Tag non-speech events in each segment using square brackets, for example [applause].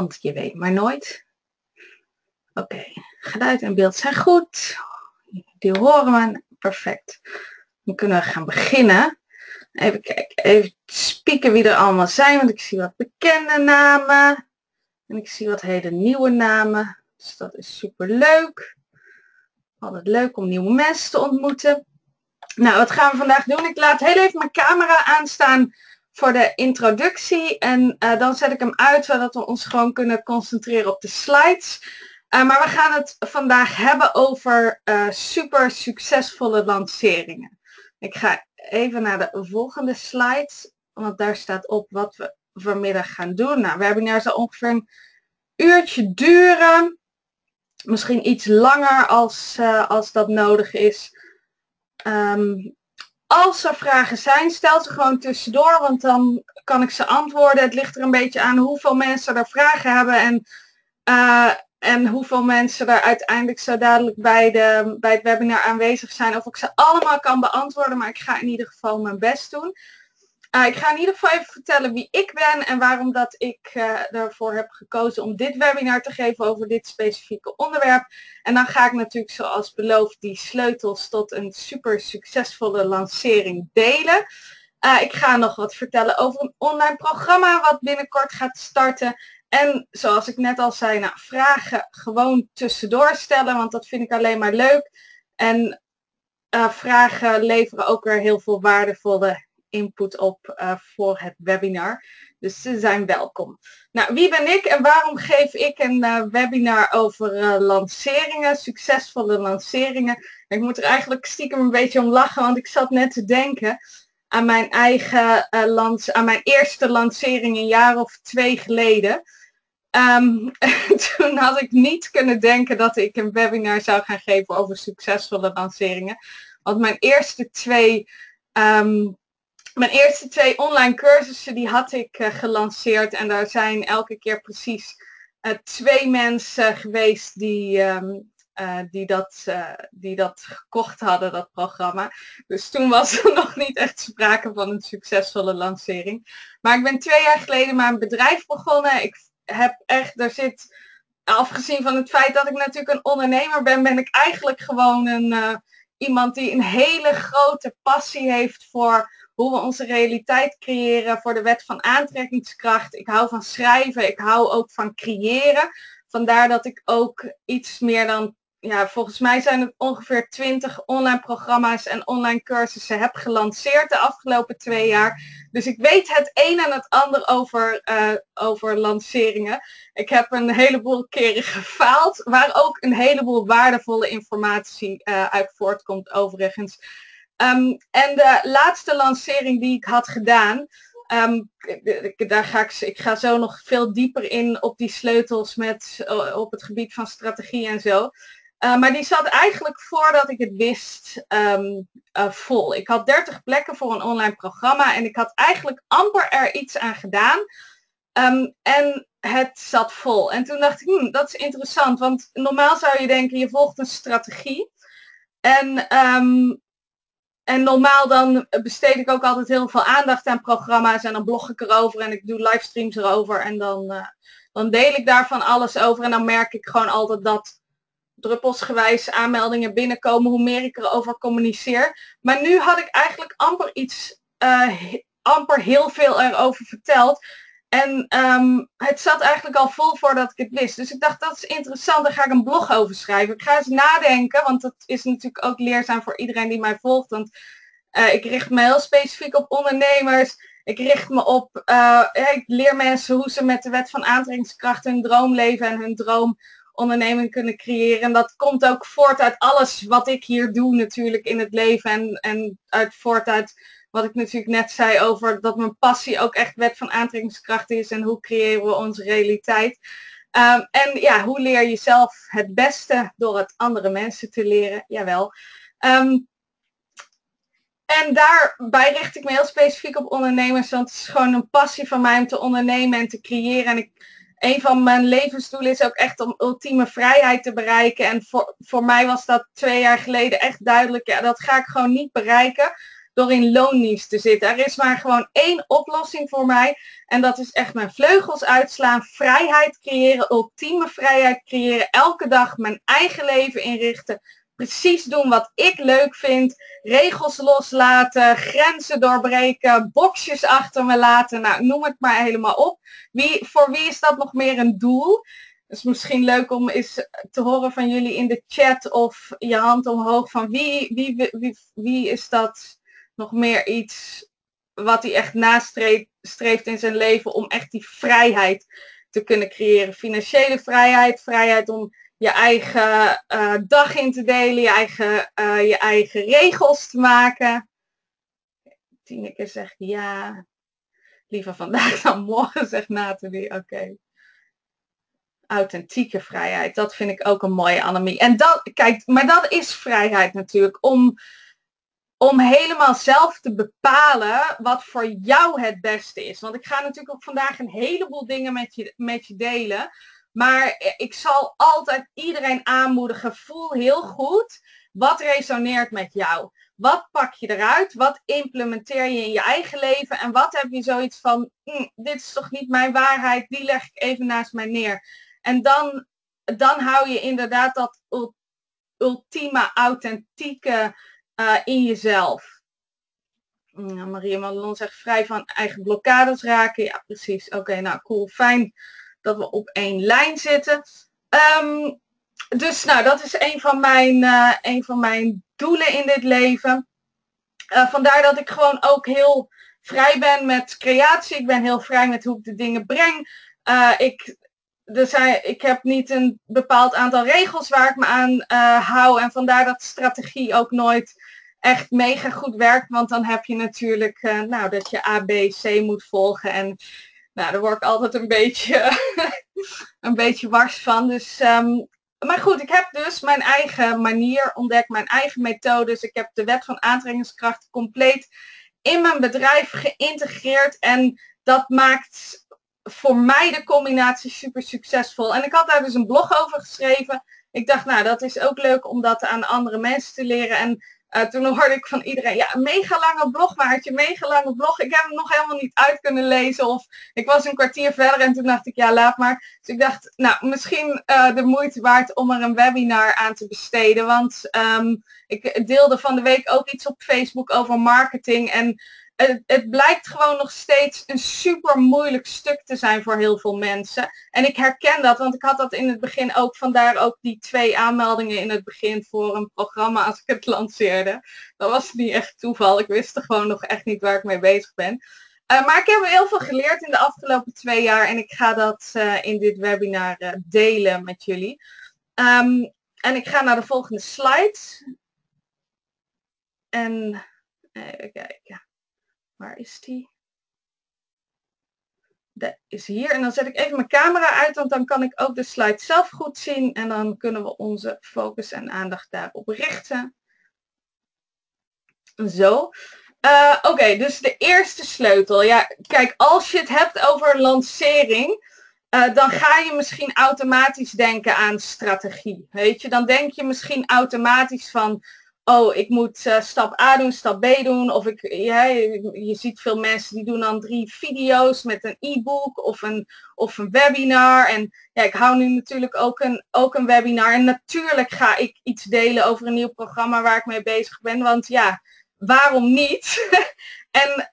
Want je weet maar nooit. Oké, geluid en beeld zijn goed. Die horen we. Perfect. Dan kunnen we gaan beginnen. Even kijken, even spieken wie er allemaal zijn, want ik zie wat bekende namen. En ik zie wat hele nieuwe namen. Dus dat is super leuk. Altijd leuk om nieuwe mensen te ontmoeten. Nou, wat gaan we vandaag doen? Ik laat heel even mijn camera aanstaan voor de introductie. En uh, dan zet ik hem uit, zodat we ons gewoon kunnen concentreren op de slides. Uh, maar we gaan het vandaag hebben over uh, super succesvolle lanceringen. Ik ga even naar de volgende slides, want daar staat op wat we vanmiddag gaan doen. Nou, we hebben nu zo ongeveer een uurtje duren. Misschien iets langer als, als dat nodig is. Um, als er vragen zijn, stel ze gewoon tussendoor, want dan kan ik ze antwoorden. Het ligt er een beetje aan hoeveel mensen er vragen hebben en, uh, en hoeveel mensen er uiteindelijk zo dadelijk bij, de, bij het webinar aanwezig zijn. Of ik ze allemaal kan beantwoorden, maar ik ga in ieder geval mijn best doen. Uh, ik ga in ieder geval even vertellen wie ik ben en waarom dat ik uh, ervoor heb gekozen om dit webinar te geven over dit specifieke onderwerp. En dan ga ik natuurlijk zoals beloofd die sleutels tot een super succesvolle lancering delen. Uh, ik ga nog wat vertellen over een online programma wat binnenkort gaat starten. En zoals ik net al zei, nou, vragen gewoon tussendoor stellen, want dat vind ik alleen maar leuk. En vragen leveren ook weer heel veel waardevolle input op uh, voor het webinar. Dus ze zijn welkom. Nou, wie ben ik en waarom geef ik een uh, webinar over uh, lanceringen, succesvolle lanceringen? Ik moet er eigenlijk stiekem een beetje om lachen, want ik zat net te denken aan mijn eigen lans, aan mijn eerste lancering een jaar of twee geleden. Um, [laughs] toen had ik niet kunnen denken dat ik een webinar zou gaan geven over succesvolle lanceringen. Want mijn eerste twee um, mijn eerste twee online cursussen die had ik uh, gelanceerd en daar zijn elke keer precies uh, twee mensen geweest die, um, uh, die, dat, die dat gekocht hadden, dat programma. Dus toen was er [laughs] nog niet echt sprake van een succesvolle lancering. Maar ik ben twee jaar geleden mijn bedrijf begonnen. Ik heb echt, er zit, afgezien van het feit dat ik natuurlijk een ondernemer ben, ben ik eigenlijk gewoon een, iemand die een hele grote passie heeft voor hoe we onze realiteit creëren voor de wet van aantrekkingskracht. Ik hou van schrijven, ik hou ook van creëren. Vandaar dat ik ook iets meer dan, ja, volgens mij zijn het ongeveer 20 online programma's en online cursussen heb gelanceerd de afgelopen twee jaar. Dus ik weet het een en het ander over, uh, over lanceringen. Ik heb een heleboel keren gefaald, waar ook een heleboel waardevolle informatie uh, uit voortkomt overigens. Um, en de laatste lancering die ik had gedaan, um, daar ga ik, ik ga zo nog veel dieper in op die sleutels met, op het gebied van strategie en zo. Uh, maar die zat eigenlijk voordat ik het wist uh, vol. Ik had 30 plekken voor een online programma en ik had eigenlijk amper er iets aan gedaan. En het zat vol. En toen dacht ik, hmm, dat is interessant, want normaal zou je denken, je volgt een strategie. En en normaal dan besteed ik ook altijd heel veel aandacht aan programma's en dan blog ik erover en ik doe livestreams erover en dan, uh, dan deel ik daarvan alles over en dan merk ik gewoon altijd dat druppelsgewijs aanmeldingen binnenkomen hoe meer ik erover communiceer. Maar nu had ik eigenlijk amper iets, uh, amper heel veel erover verteld. En um, het zat eigenlijk al vol voordat ik het wist. Dus ik dacht, dat is interessant, daar ga ik een blog over schrijven. Ik ga eens nadenken, want dat is natuurlijk ook leerzaam voor iedereen die mij volgt. Want uh, ik richt me heel specifiek op ondernemers. Ik richt me op, uh, ik leer mensen hoe ze met de wet van aantrekkingskracht hun droom leven en hun droomonderneming kunnen creëren. En dat komt ook voort uit alles wat ik hier doe natuurlijk in het leven. En, en uit voort uit wat ik natuurlijk net zei over dat mijn passie ook echt wet van aantrekkingskracht is en hoe creëren we onze realiteit. Um, en ja, hoe leer je zelf het beste door het andere mensen te leren? Jawel. Um, en daarbij richt ik me heel specifiek op ondernemers, want het is gewoon een passie van mij om te ondernemen en te creëren. En ik, een van mijn levensdoelen is ook echt om ultieme vrijheid te bereiken. En voor, voor mij was dat twee jaar geleden echt duidelijk, ja, dat ga ik gewoon niet bereiken door in loondienst te zitten. Er is maar gewoon één oplossing voor mij. En dat is echt mijn vleugels uitslaan, vrijheid creëren, ultieme vrijheid creëren. Elke dag mijn eigen leven inrichten. Precies doen wat ik leuk vind. Regels loslaten, grenzen doorbreken, boxjes achter me laten. Nou, noem het maar helemaal op. Wie, voor wie is dat nog meer een doel? is misschien leuk om eens te horen van jullie in de chat of je hand omhoog van wie, wie, wie, wie is dat nog meer iets wat hij echt nastreeft in zijn leven om echt die vrijheid te kunnen creëren. Financiële vrijheid, vrijheid om je eigen uh, dag in te delen, je eigen, uh, je eigen regels te maken. Tineke zegt ja. Liever vandaag dan [laughs] morgen, zegt Nathalie. Oké authentieke vrijheid. Dat vind ik ook een mooie anemie. En dat, kijk, maar dat is vrijheid natuurlijk. Om, om helemaal zelf te bepalen wat voor jou het beste is. Want ik ga natuurlijk ook vandaag een heleboel dingen met je, met je delen. Maar ik zal altijd iedereen aanmoedigen. Voel heel goed wat resoneert met jou. Wat pak je eruit? Wat implementeer je in je eigen leven? En wat heb je zoiets van, hm, dit is toch niet mijn waarheid, die leg ik even naast mij neer. En dan, dan hou je inderdaad dat ultieme, authentieke uh, in jezelf. Ja, Maria Madelon zegt vrij van eigen blokkades raken. Ja, precies. Oké, nou cool. Fijn dat we op één lijn zitten. Um, dus nou, dat is een van mijn, uh, van mijn doelen in dit leven. Uh, vandaar dat ik gewoon ook heel vrij ben met creatie. Ik ben heel vrij met hoe ik de dingen breng. Ik zijn, ik heb niet een bepaald aantal regels waar ik me aan uh, hou. En vandaar dat strategie ook nooit echt mega goed werkt. Want dan heb je natuurlijk uh, nou, dat je A, B, C moet volgen. En nou, daar word ik altijd een beetje, [laughs] een beetje wars van. Dus, um, maar goed, ik heb dus mijn eigen manier ontdekt, mijn eigen methodes. Ik heb de wet van aantrekkingskracht compleet in mijn bedrijf geïntegreerd. En dat maakt voor mij de combinatie super succesvol. En ik had daar dus een blog over geschreven. Ik dacht, nou, dat is ook leuk om dat aan andere mensen te leren. En uh, toen hoorde ik van iedereen, ja, mega lange blog, Maartje, mega lange blog. Ik heb hem nog helemaal niet uit kunnen lezen. Of ik was een kwartier verder en toen dacht ik, ja, laat maar. Dus ik dacht, nou, misschien uh, de moeite waard om er een webinar aan te besteden. Want um, ik deelde van de week ook iets op Facebook over marketing. En het, het, blijkt gewoon nog steeds een super moeilijk stuk te zijn voor heel veel mensen. En ik herken dat, want ik had dat in het begin ook, vandaar ook die twee aanmeldingen in het begin voor een programma als ik het lanceerde. Dat was niet echt toeval. Ik wist er gewoon nog echt niet waar ik mee bezig ben. Uh, maar ik heb heel veel geleerd in de afgelopen twee jaar en ik ga dat uh, in dit webinar uh, delen met jullie. Um, en ik ga naar de volgende slide. En even kijken. Waar is die? Dat is hier. En dan zet ik even mijn camera uit, want dan kan ik ook de slide zelf goed zien. En dan kunnen we onze focus en aandacht daarop richten. Zo. Uh, Oké, dus de eerste sleutel. Ja, kijk, als je het hebt over lancering, uh, dan ga je misschien automatisch denken aan strategie. Weet je, dan denk je misschien automatisch van, oh, ik moet uh, stap A doen, stap B doen. Of ik, ja, je, ziet veel mensen die doen dan drie video's met een e-book of een, of een webinar. En ja, ik hou nu natuurlijk ook een, ook een webinar. En natuurlijk ga ik iets delen over een nieuw programma waar ik mee bezig ben. Want ja, waarom niet? [laughs] en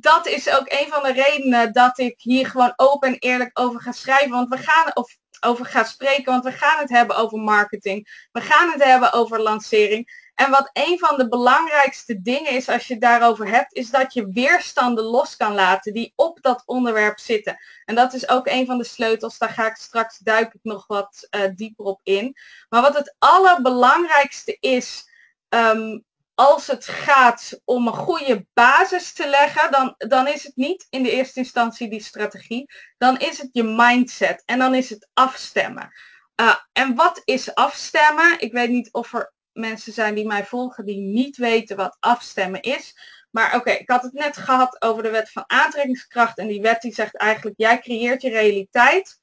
dat is ook een van de redenen dat ik hier gewoon open en eerlijk over ga schrijven. Want we gaan, of over ga spreken, want we gaan het hebben over marketing. We gaan het hebben over lancering. En wat een van de belangrijkste dingen is als je het daarover hebt, is dat je weerstanden los kan laten die op dat onderwerp zitten. En dat is ook een van de sleutels, daar ga ik straks duik ik nog wat uh, dieper op in. Maar wat het allerbelangrijkste is, um, als het gaat om een goede basis te leggen, dan, dan is het niet in de eerste instantie die strategie. Dan is het je mindset en dan is het afstemmen. Uh, en wat is afstemmen? Ik weet niet of er mensen zijn die mij volgen die niet weten wat afstemmen is. Maar oké, ik had het net gehad over de wet van aantrekkingskracht. En die wet die zegt eigenlijk, jij creëert je realiteit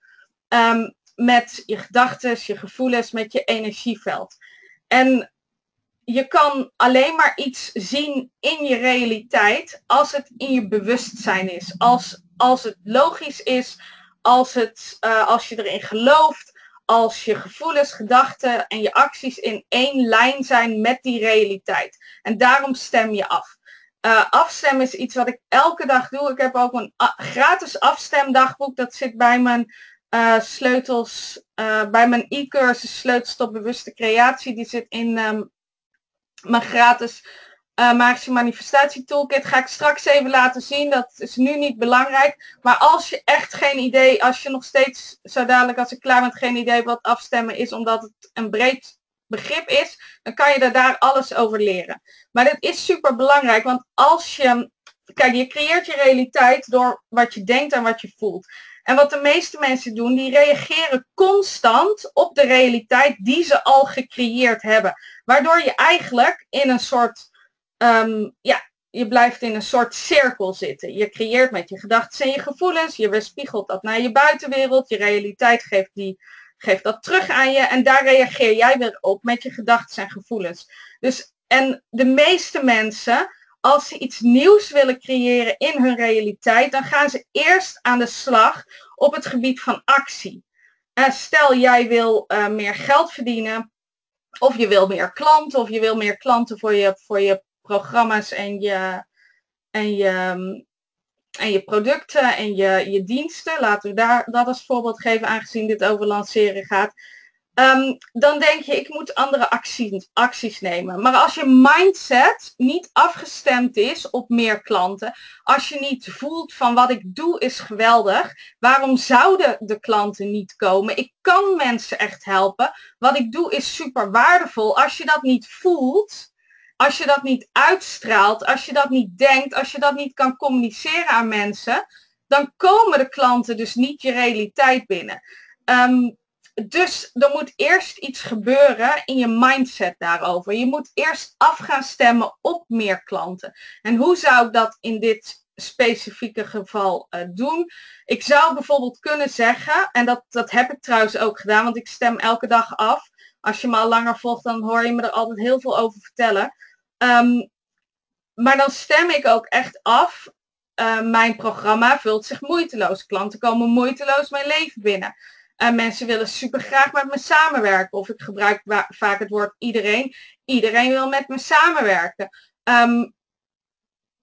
um, met je gedachten, je gevoelens, met je energieveld. En je kan alleen maar iets zien in je realiteit als het in je bewustzijn is. Als, als het logisch is, als, het, uh, als je erin gelooft, als je gevoelens, gedachten en je acties in één lijn zijn met die realiteit. En daarom stem je af. Uh, afstemmen is iets wat ik elke dag doe. Ik heb ook een gratis afstemdagboek. Dat zit bij mijn uh, sleutels, uh, bij mijn e-cursus Sleutels tot Bewuste Creatie. Die zit in um, mijn gratis uh, magische manifestatie toolkit. Ga ik straks even laten zien. Dat is nu niet belangrijk. Maar als je echt geen idee, als je nog steeds zo dadelijk als ik klaar ben geen idee wat afstemmen is, omdat het een breed begrip is, dan kan je er daar alles over leren. Maar dit is super belangrijk, want als je, kijk, je creëert je realiteit door wat je denkt en wat je voelt. En wat de meeste mensen doen, die reageren constant op de realiteit die ze al gecreëerd hebben. Waardoor je eigenlijk in een soort, um, ja, je blijft in een soort cirkel zitten. Je creëert met je gedachten en je gevoelens, je weerspiegelt dat naar je buitenwereld, je realiteit geeft, die, geeft dat terug aan je en daar reageer jij weer op met je gedachten en gevoelens. Dus, en de meeste mensen als ze iets nieuws willen creëren in hun realiteit, dan gaan ze eerst aan de slag op het gebied van actie. Stel jij wil uh, meer geld verdienen, of je wil meer klanten, of je wil meer klanten voor je, voor je programma's en je, en je, en je producten en je, je diensten. Laten we daar dat als voorbeeld geven, aangezien dit over lanceren gaat. Um, dan denk je, ik moet andere acties, acties nemen. Maar als je mindset niet afgestemd is op meer klanten, als je niet voelt van wat ik doe is geweldig, waarom zouden de klanten niet komen? Ik kan mensen echt helpen. Wat ik doe is super waardevol. Als je dat niet voelt, als je dat niet uitstraalt, als je dat niet denkt, als je dat niet kan communiceren aan mensen, dan komen de klanten dus niet je realiteit binnen. Um, dus er moet eerst iets gebeuren in je mindset daarover. Je moet eerst af gaan stemmen op meer klanten. En hoe zou ik dat in dit specifieke geval uh, doen? Ik zou bijvoorbeeld kunnen zeggen, en dat, dat heb ik trouwens ook gedaan, want ik stem elke dag af. Als je me al langer volgt, dan hoor je me er altijd heel veel over vertellen. Um, maar dan stem ik ook echt af. Uh, mijn programma vult zich moeiteloos. Klanten komen moeiteloos mijn leven binnen. En mensen willen super graag met me samenwerken. Of ik gebruik vaak het woord iedereen. Iedereen wil met me samenwerken. Um,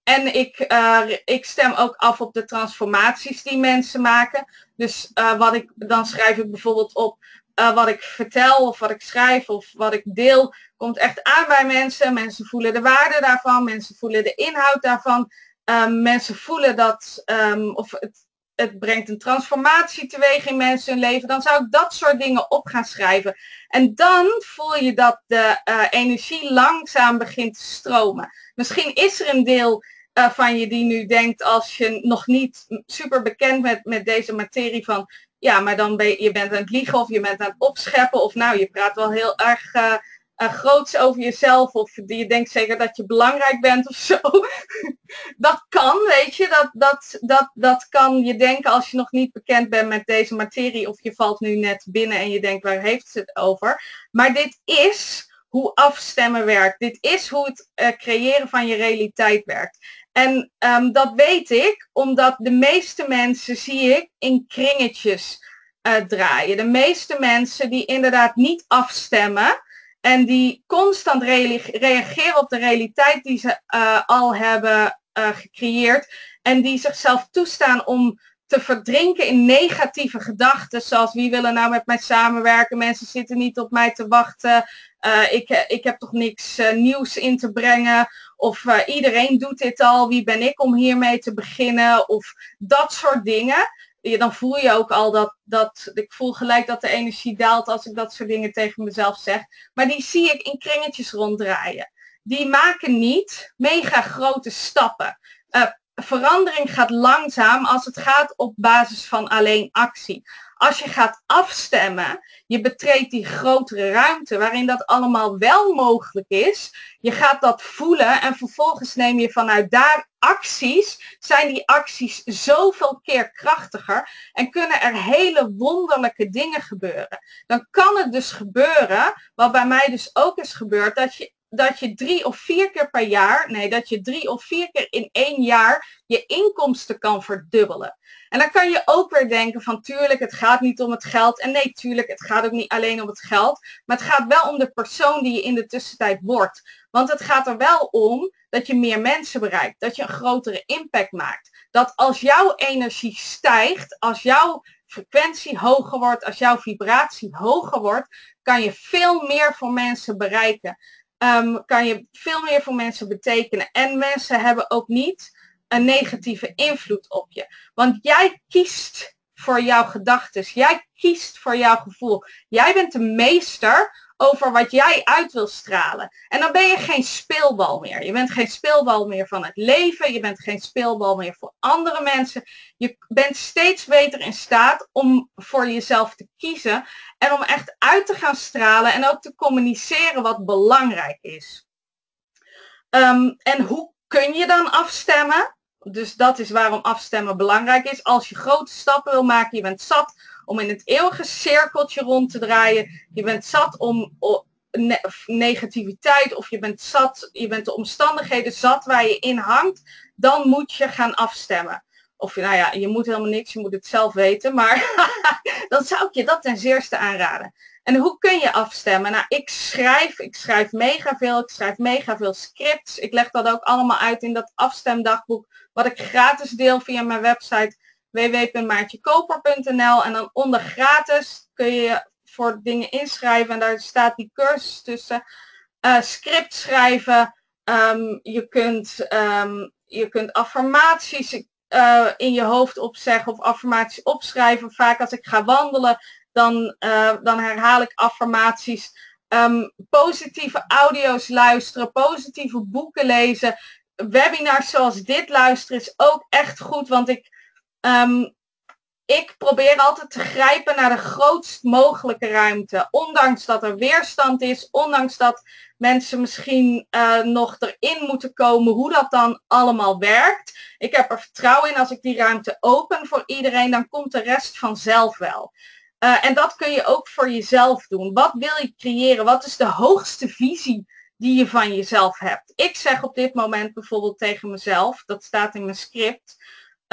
en ik, uh, ik stem ook af op de transformaties die mensen maken. Dus uh, wat ik, dan schrijf ik bijvoorbeeld op uh, wat ik vertel of wat ik schrijf of wat ik deel. Komt echt aan bij mensen. Mensen voelen de waarde daarvan. Mensen voelen de inhoud daarvan. Um, mensen voelen dat, um, of het, het brengt een transformatie teweeg in mensen hun leven, dan zou ik dat soort dingen op gaan schrijven. En dan voel je dat de uh, energie langzaam begint te stromen. Misschien is er een deel uh, van je die nu denkt als je nog niet super bekend bent met deze materie van ja, maar dan ben je, bent aan het liegen of je bent aan het opscheppen of nou, je praat wel heel erg uh, groots over jezelf of je denkt zeker dat je belangrijk bent of zo. [laughs] dat kan, weet je, dat, dat, dat, dat kan je denken als je nog niet bekend bent met deze materie of je valt nu net binnen en je denkt waar heeft ze het over. Maar dit is hoe afstemmen werkt. Dit is hoe het uh, creëren van je realiteit werkt. En um, dat weet ik omdat de meeste mensen zie ik in kringetjes uh, draaien. De meeste mensen die inderdaad niet afstemmen, en die constant reageren op de realiteit die ze uh, al hebben uh, gecreëerd. En die zichzelf toestaan om te verdrinken in negatieve gedachten. Zoals wie willen nou met mij samenwerken. Mensen zitten niet op mij te wachten. Ik, ik heb toch niks nieuws in te brengen. Of iedereen doet dit al. Wie ben ik om hiermee te beginnen? Of dat soort dingen dan voel je ook al dat, dat, ik voel gelijk dat de energie daalt als ik dat soort dingen tegen mezelf zeg. Maar die zie ik in kringetjes ronddraaien. Die maken niet mega grote stappen. Uh, verandering gaat langzaam als het gaat op basis van alleen actie. Als je gaat afstemmen, je betreedt die grotere ruimte waarin dat allemaal wel mogelijk is. Je gaat dat voelen en vervolgens neem je vanuit daar acties. Zijn die acties zoveel keer krachtiger en kunnen er hele wonderlijke dingen gebeuren. Dan kan het dus gebeuren, wat bij mij dus ook is gebeurd, dat je dat je drie of vier keer per jaar, nee, dat je drie of vier keer in één jaar je inkomsten kan verdubbelen. En dan kan je ook weer denken van tuurlijk, het gaat niet om het geld. En nee, tuurlijk, het gaat ook niet alleen om het geld. Maar het gaat wel om de persoon die je in de tussentijd wordt. Want het gaat er wel om dat je meer mensen bereikt. Dat je een grotere impact maakt. Dat als jouw energie stijgt, als jouw frequentie hoger wordt, als jouw vibratie hoger wordt, kan je veel meer voor mensen bereiken. Ehm, kan je veel meer voor mensen betekenen. En mensen hebben ook niet een negatieve invloed op je. Want jij kiest voor jouw gedachten. Jij kiest voor jouw gevoel. Jij bent de meester over wat jij uit wil stralen. En dan ben je geen speelbal meer. Je bent geen speelbal meer van het leven. Je bent geen speelbal meer voor andere mensen. Je bent steeds beter in staat om voor jezelf te kiezen en om echt uit te gaan stralen en ook te communiceren wat belangrijk is. Ehm, en hoe kun je dan afstemmen? Dus dat is waarom afstemmen belangrijk is. Als je grote stappen wil maken, je bent zat om in het eeuwige cirkeltje rond te draaien. Je bent zat om negativiteit of je bent zat, je bent de omstandigheden zat waar je in hangt. Dan moet je gaan afstemmen. Of nou ja, je moet helemaal niks, je moet het zelf weten. Maar [laughs] dan zou ik je dat ten zeerste aanraden. En hoe kun je afstemmen? Nou, ik schrijf, ik schrijf mega veel, ik schrijf mega veel scripts. Ik leg dat ook allemaal uit in dat afstemdagboek, wat ik gratis deel via mijn website www.maartjekoper.nl en dan onder gratis kun je voor dingen inschrijven en daar staat die cursus tussen. Uh, script schrijven, um, je, kunt, um, je kunt affirmaties uh, in je hoofd opzeggen of affirmaties opschrijven. Vaak als ik ga wandelen, dan, uh, dan herhaal ik affirmaties. Um, positieve audio's luisteren, positieve boeken lezen. Webinars zoals dit luisteren is ook echt goed, want ik Um, ik probeer altijd te grijpen naar de grootst mogelijke ruimte. Ondanks dat er weerstand is, ondanks dat mensen misschien uh, nog erin moeten komen hoe dat dan allemaal werkt. Ik heb er vertrouwen in als ik die ruimte open voor iedereen, dan komt de rest vanzelf wel. Uh, en dat kun je ook voor jezelf doen. Wat wil je creëren? Wat is de hoogste visie die je van jezelf hebt? Ik zeg op dit moment bijvoorbeeld tegen mezelf, dat staat in mijn script.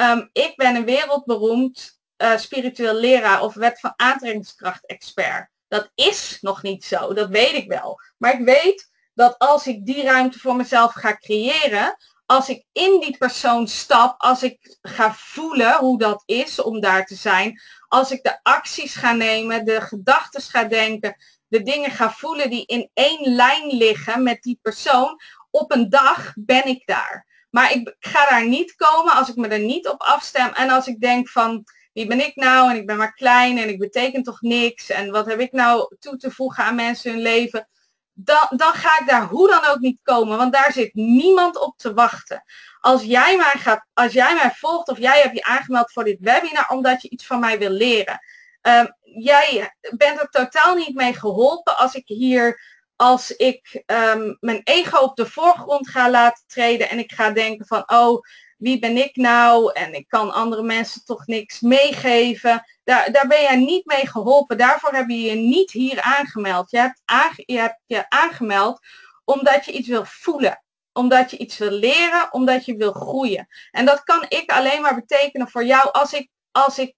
Um, ik ben een wereldberoemd uh, spiritueel leraar of wet van aantrekkingskracht expert. Dat is nog niet zo, dat weet ik wel. Maar ik weet dat als ik die ruimte voor mezelf ga creëren, als ik in die persoon stap, als ik ga voelen hoe dat is om daar te zijn, als ik de acties ga nemen, de gedachten ga denken, de dingen ga voelen die in één lijn liggen met die persoon, op een dag ben ik daar. Maar ik ga daar niet komen als ik me er niet op afstem. En als ik denk van, wie ben ik nou? En ik ben maar klein en ik beteken toch niks. En wat heb ik nou toe te voegen aan mensen hun leven? Dan, dan ga ik daar hoe dan ook niet komen. Want daar zit niemand op te wachten. Als jij mij, gaat, als jij mij volgt of jij hebt je aangemeld voor dit webinar omdat je iets van mij wil leren. Uh, jij bent er totaal niet mee geholpen als ik hier als ik um, mijn ego op de voorgrond ga laten treden en ik ga denken van, oh, wie ben ik nou? En ik kan andere mensen toch niks meegeven. Daar, daar ben jij niet mee geholpen. Daarvoor heb je je niet hier aangemeld. Je hebt, aange, je hebt je aangemeld omdat je iets wil voelen. Omdat je iets wil leren, omdat je wil groeien. En dat kan ik alleen maar betekenen voor jou als ik, als ik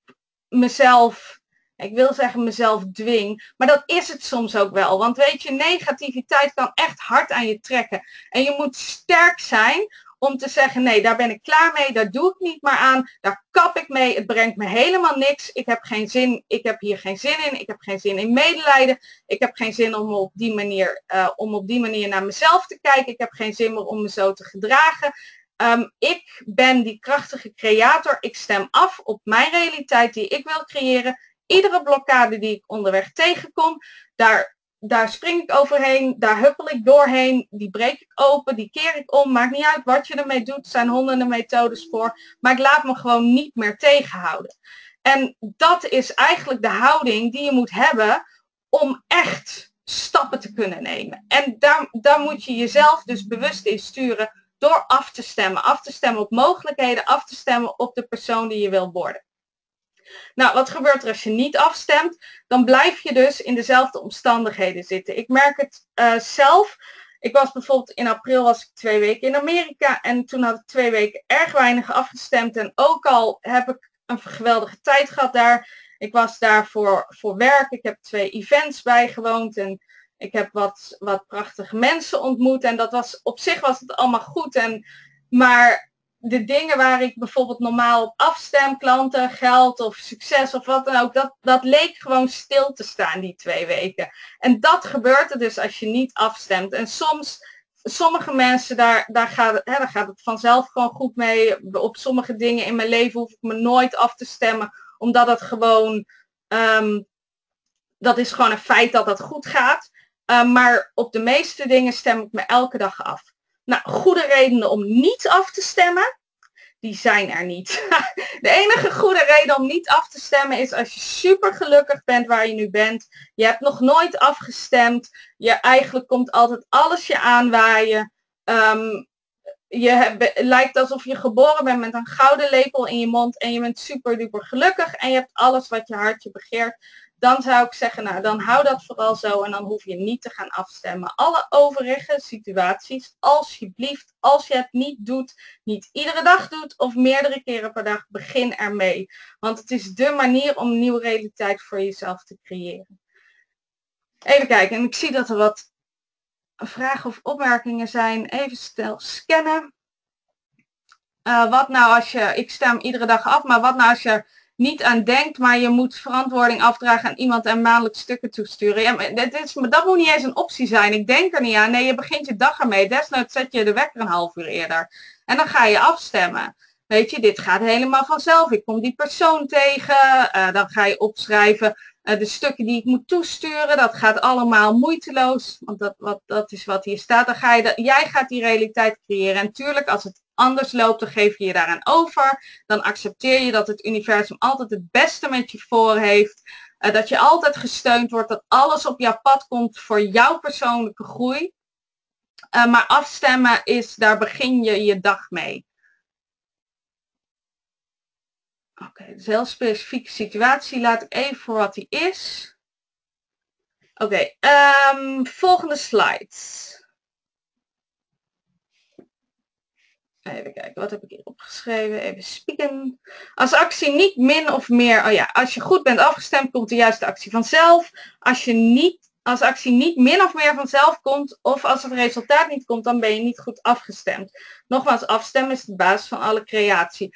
mezelf ik wil zeggen mezelf dwing, maar dat is het soms ook wel. Want weet je, negativiteit kan echt hard aan je trekken. En je moet sterk zijn om te zeggen, nee, daar ben ik klaar mee, daar doe ik niet meer aan, daar kap ik mee, het brengt me helemaal niks, ik heb geen zin, ik heb hier geen zin in, ik heb geen zin in medelijden, ik heb geen zin om op die manier, uh, om op die manier naar mezelf te kijken, ik heb geen zin meer om me zo te gedragen. Um, ik ben die krachtige creator, ik stem af op mijn realiteit die ik wil creëren iedere blokkade die ik onderweg tegenkom, daar, daar spring ik overheen, daar huppel ik doorheen, die breek ik open, die keer ik om. Maakt niet uit wat je ermee doet, er zijn honderden methodes voor, maar ik laat me gewoon niet meer tegenhouden. En dat is eigenlijk de houding die je moet hebben om echt stappen te kunnen nemen. En daar, daar moet je jezelf dus bewust in sturen door af te stemmen. Af te stemmen op mogelijkheden, af te stemmen op de persoon die je wil worden. Nou, wat gebeurt er als je niet afstemt? Dan blijf je dus in dezelfde omstandigheden zitten. Ik merk het uh, zelf. Ik was bijvoorbeeld in april was ik twee weken in Amerika en toen had ik twee weken erg weinig afgestemd. En ook al heb ik een geweldige tijd gehad daar. Ik was daar voor, voor werk. Ik heb twee events bijgewoond en ik heb wat, wat prachtige mensen ontmoet. En dat was op zich was het allemaal goed. En, maar de dingen waar ik bijvoorbeeld normaal op afstem, klanten, geld of succes of wat dan ook, dat, dat leek gewoon stil te staan die twee weken. En dat gebeurt er dus als je niet afstemt. En soms, sommige mensen, daar, daar, gaat, hè, daar gaat het vanzelf gewoon goed mee. Op sommige dingen in mijn leven hoef ik me nooit af te stemmen, omdat het gewoon, um, dat is gewoon een feit dat dat goed gaat. Uh, maar op de meeste dingen stem ik me elke dag af. Nou, goede redenen om niet af te stemmen, die zijn er niet. [laughs] De enige goede reden om niet af te stemmen is als je super gelukkig bent waar je nu bent. Je hebt nog nooit afgestemd. Je eigenlijk komt altijd alles je aanwaaien. Um, je lijkt alsof je geboren bent met een gouden lepel in je mond en je bent super duper gelukkig en je hebt alles wat je hartje begeert dan zou ik zeggen, nou dan hou dat vooral zo en dan hoef je niet te gaan afstemmen. Alle overige situaties, alsjeblieft, als je het niet doet, niet iedere dag doet of meerdere keren per dag, begin ermee. Want het is de manier om een nieuwe realiteit voor jezelf te creëren. Even kijken, en ik zie dat er wat vragen of opmerkingen zijn. Even stel scannen. Uh, wat nou als je, ik stem iedere dag af, maar wat nou als je niet aan denkt, maar je moet verantwoording afdragen aan iemand en maandelijks stukken toesturen. Ja, maar dat, is, dat moet niet eens een optie zijn. Ik denk er niet aan. Nee, je begint je dag ermee. Desnoods zet je de wekker een half uur eerder. En dan ga je afstemmen. Weet je, dit gaat helemaal vanzelf. Ik kom die persoon tegen. Uh, dan ga je opschrijven uh, de stukken die ik moet toesturen. Dat gaat allemaal moeiteloos. Want dat, wat, dat is wat hier staat. Dan ga je jij gaat die realiteit creëren. En tuurlijk, als het anders loopt, dan geef je je daaraan over. Dan accepteer je dat het universum altijd het beste met je voor heeft. Uh, dat je altijd gesteund wordt, dat alles op jouw pad komt voor jouw persoonlijke groei. Uh, maar afstemmen is, daar begin je je dag mee. Oké, okay, dus heel specifieke situatie. Laat ik even voor wat die is. Oké, um, volgende slides. Even kijken, wat heb ik hier opgeschreven? Even spieken. Als actie niet min of meer, oh ja, als je goed bent afgestemd, komt de juiste actie vanzelf. Als je niet, als actie niet min of meer vanzelf komt, of als het resultaat niet komt, dan ben je niet goed afgestemd. Nogmaals, afstemmen is de basis van alle creatie.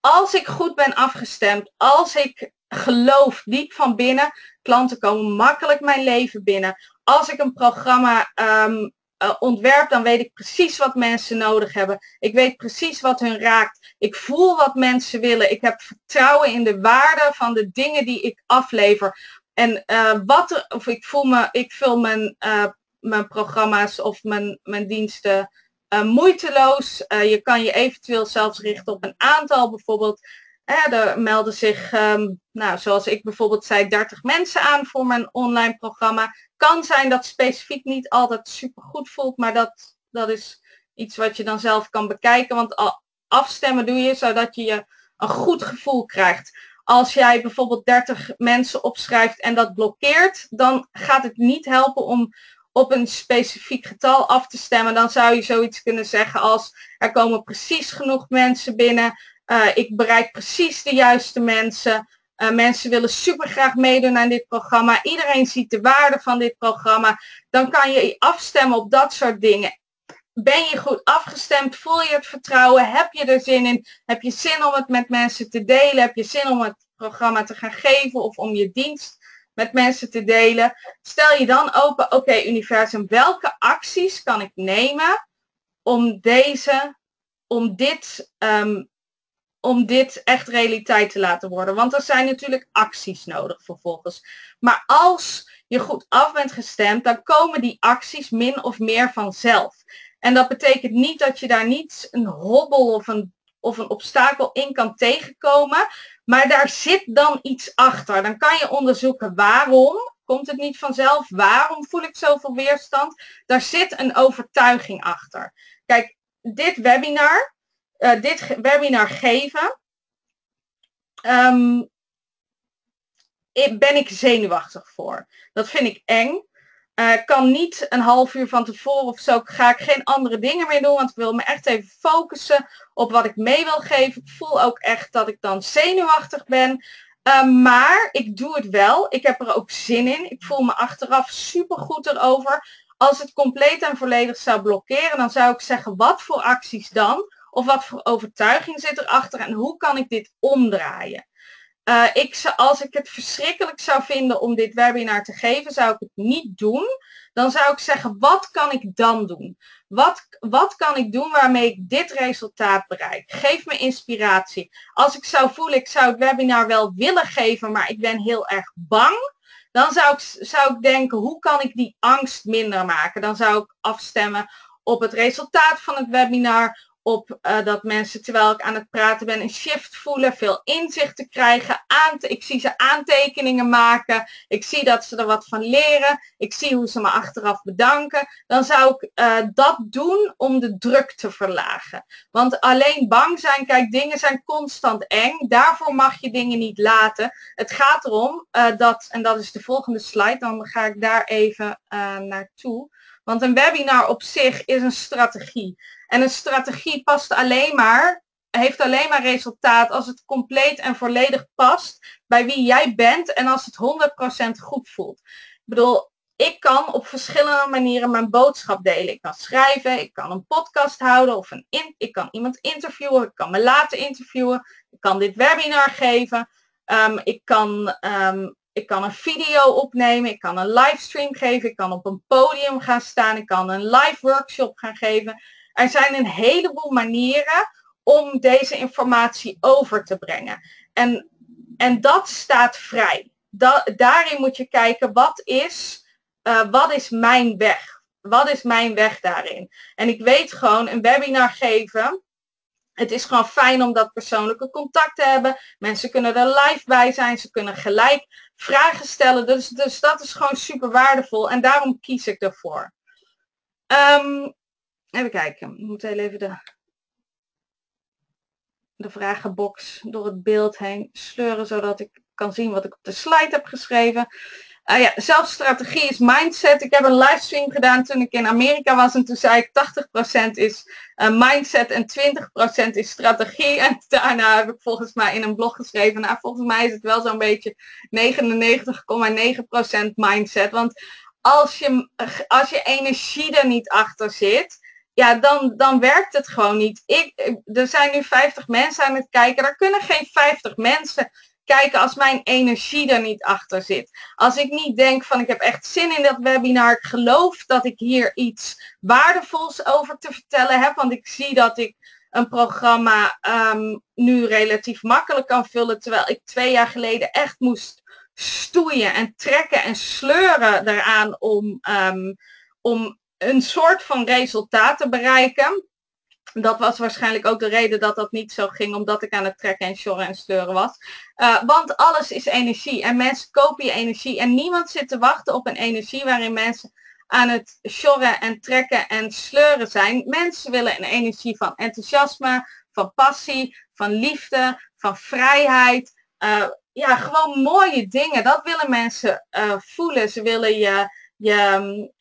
Als ik goed ben afgestemd, als ik geloof diep van binnen, klanten komen makkelijk mijn leven binnen. Als ik een programma um, uh, ontwerp, dan weet ik precies wat mensen nodig hebben. Ik weet precies wat hun raakt. Ik voel wat mensen willen. Ik heb vertrouwen in de waarde van de dingen die ik aflever. En uh, wat er, of ik voel me, ik vul mijn, uh, mijn programma's of mijn, mijn diensten moeiteloos. je kan je eventueel zelfs richten op een aantal bijvoorbeeld. Er melden zich, um, nou, zoals ik bijvoorbeeld zei, 30 mensen aan voor mijn online programma kan zijn dat specifiek niet altijd super goed voelt, maar dat, dat is iets wat je dan zelf kan bekijken. Want afstemmen doe je zodat je een goed gevoel krijgt. Als jij bijvoorbeeld 30 mensen opschrijft en dat blokkeert, dan gaat het niet helpen om op een specifiek getal af te stemmen. Dan zou je zoiets kunnen zeggen als er komen precies genoeg mensen binnen. Uh, ik bereik precies de juiste mensen. Uh, mensen willen super graag meedoen aan dit programma. Iedereen ziet de waarde van dit programma. Dan kan je afstemmen op dat soort dingen. Ben je goed afgestemd? Voel je het vertrouwen? Heb je er zin in? Heb je zin om het met mensen te delen? Heb je zin om het programma te gaan geven of om je dienst met mensen te delen? Stel je dan open, oké universum, welke acties kan ik nemen om deze, om dit um, om dit echt realiteit te laten worden. Want er zijn natuurlijk acties nodig vervolgens. Maar als je goed af bent gestemd, dan komen die acties min of meer vanzelf. En dat betekent niet dat je daar niet een hobbel of een, of een obstakel in kan tegenkomen. Maar daar zit dan iets achter. Dan kan je onderzoeken waarom komt het niet vanzelf. Waarom voel ik zoveel weerstand? Daar zit een overtuiging achter. Kijk, dit webinar uh, dit webinar geven, um, ben ik zenuwachtig voor. Dat vind ik eng. Uh, kan niet een half uur van tevoren of zo, ga ik geen andere dingen meer doen, want ik wil me echt even focussen op wat ik mee wil geven. Ik voel ook echt dat ik dan zenuwachtig ben. Uh, maar ik doe het wel. Ik heb er ook zin in. Ik voel me achteraf super goed erover. Als het compleet en volledig zou blokkeren, dan zou ik zeggen, wat voor acties dan? Of wat voor overtuiging zit erachter en hoe kan ik dit omdraaien? Uh, ik, als ik het verschrikkelijk zou vinden om dit webinar te geven, zou ik het niet doen. Dan zou ik zeggen, wat kan ik dan doen? Wat, wat kan ik doen waarmee ik dit resultaat bereik? Geef me inspiratie. Als ik zou voelen, ik zou het webinar wel willen geven, maar ik ben heel erg bang. Dan zou ik, zou ik denken, hoe kan ik die angst minder maken? Dan zou ik afstemmen op het resultaat van het webinar, op uh, dat mensen terwijl ik aan het praten ben een shift voelen, veel inzicht te krijgen. Aan ik zie ze aantekeningen maken. Ik zie dat ze er wat van leren. Ik zie hoe ze me achteraf bedanken. Dan zou ik uh, dat doen om de druk te verlagen. Want alleen bang zijn, kijk dingen zijn constant eng. Daarvoor mag je dingen niet laten. Het gaat erom uh, dat, en dat is de volgende slide, dan ga ik daar even naartoe. Want een webinar op zich is een strategie. En een strategie past alleen maar, heeft alleen maar resultaat als het compleet en volledig past bij wie jij bent en als het 100% goed voelt. Ik bedoel, ik kan op verschillende manieren mijn boodschap delen. Ik kan schrijven, ik kan een podcast houden of een ik kan iemand interviewen, ik kan me laten interviewen, ik kan dit webinar geven, um, ik, kan, um, ik kan een video opnemen, ik kan een livestream geven, ik kan op een podium gaan staan, ik kan een live workshop gaan geven. Er zijn een heleboel manieren om deze informatie over te brengen. En, en dat staat vrij. Da daarin moet je kijken, wat is, uh, wat is mijn weg? Wat is mijn weg daarin? En ik weet gewoon, een webinar geven, het is gewoon fijn om dat persoonlijke contact te hebben. Mensen kunnen er live bij zijn. Ze kunnen gelijk vragen stellen. Dus, dus dat is gewoon super waardevol. En daarom kies ik ervoor. Um, Even kijken. Ik moet heel even de, de vragenbox door het beeld heen sleuren, zodat ik kan zien wat ik op de slide heb geschreven. Uh, ja, zelfstrategie is mindset. Ik heb een livestream gedaan toen ik in Amerika was en toen zei ik 80% is uh, mindset en 20% is strategie. En [laughs] daarna heb ik volgens mij in een blog geschreven, nou volgens mij is het wel zo'n beetje 99,9% mindset. Want als je, als je energie er niet achter zit, ja, dan, dan werkt het gewoon niet. Ik, er zijn nu 50 mensen aan het kijken. Er kunnen geen 50 mensen kijken als mijn energie er niet achter zit. Als ik niet denk van ik heb echt zin in dat webinar. Ik geloof dat ik hier iets waardevols over te vertellen heb. Want ik zie dat ik een programma um, nu relatief makkelijk kan vullen. Terwijl ik twee jaar geleden echt moest stoeien en trekken en sleuren eraan om, um, om een soort van resultaat te bereiken. Dat was waarschijnlijk ook de reden dat dat niet zo ging, omdat ik aan het trekken en sjorren en steuren was. Uh, want alles is energie en mensen kopen je energie. En niemand zit te wachten op een energie waarin mensen aan het sjorren en trekken en sleuren zijn. Mensen willen een energie van enthousiasme, van passie, van liefde, van vrijheid. Uh, ja, gewoon mooie dingen. Dat willen mensen uh, voelen. Ze willen je, je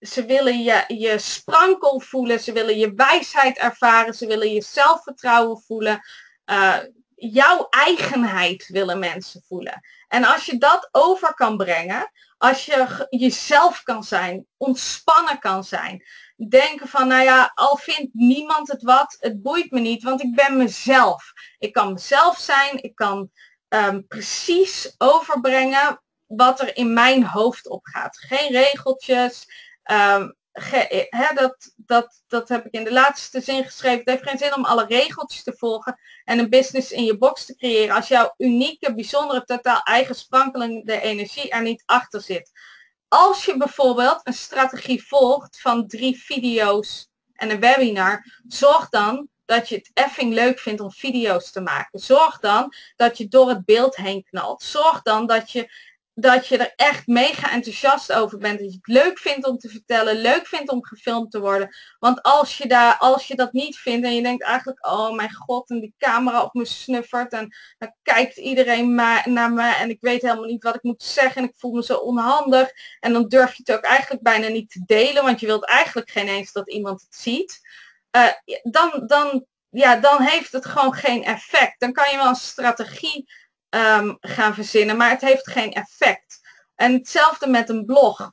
ze willen je, je sprankel voelen, ze willen je wijsheid ervaren, ze willen je zelfvertrouwen voelen. Uh, jouw eigenheid willen mensen voelen. En als je dat over kan brengen, als je jezelf kan zijn, ontspannen kan zijn, denken van, nou ja, al vindt niemand het wat, het boeit me niet, want ik ben mezelf. Ik kan mezelf zijn, ik kan um, precies overbrengen wat er in mijn hoofd opgaat. Geen regeltjes, Um, dat, dat, dat heb ik in de laatste zin geschreven. Het heeft geen zin om alle regeltjes te volgen en een business in je box te creëren als jouw unieke, bijzondere, totaal eigen sprankelende energie er niet achter zit. Als je bijvoorbeeld een strategie volgt van drie video's en een webinar, zorg dan dat je het effing leuk vindt om video's te maken. Zorg dan dat je door het beeld heen knalt. Zorg dan dat je dat je er echt mega enthousiast over bent. Dat je het leuk vindt om te vertellen, leuk vindt om gefilmd te worden. Want als je, daar, als je dat niet vindt en je denkt eigenlijk, oh mijn god, en die camera op me snuffert en dan kijkt iedereen naar me en ik weet helemaal niet wat ik moet zeggen en ik voel me zo onhandig. En dan durf je het ook eigenlijk bijna niet te delen, want je wilt eigenlijk geen eens dat iemand het ziet. Uh, dan, dan, ja, dan heeft het gewoon geen effect. Dan kan je wel een strategie um, gaan verzinnen, maar het heeft geen effect. En hetzelfde met een blog.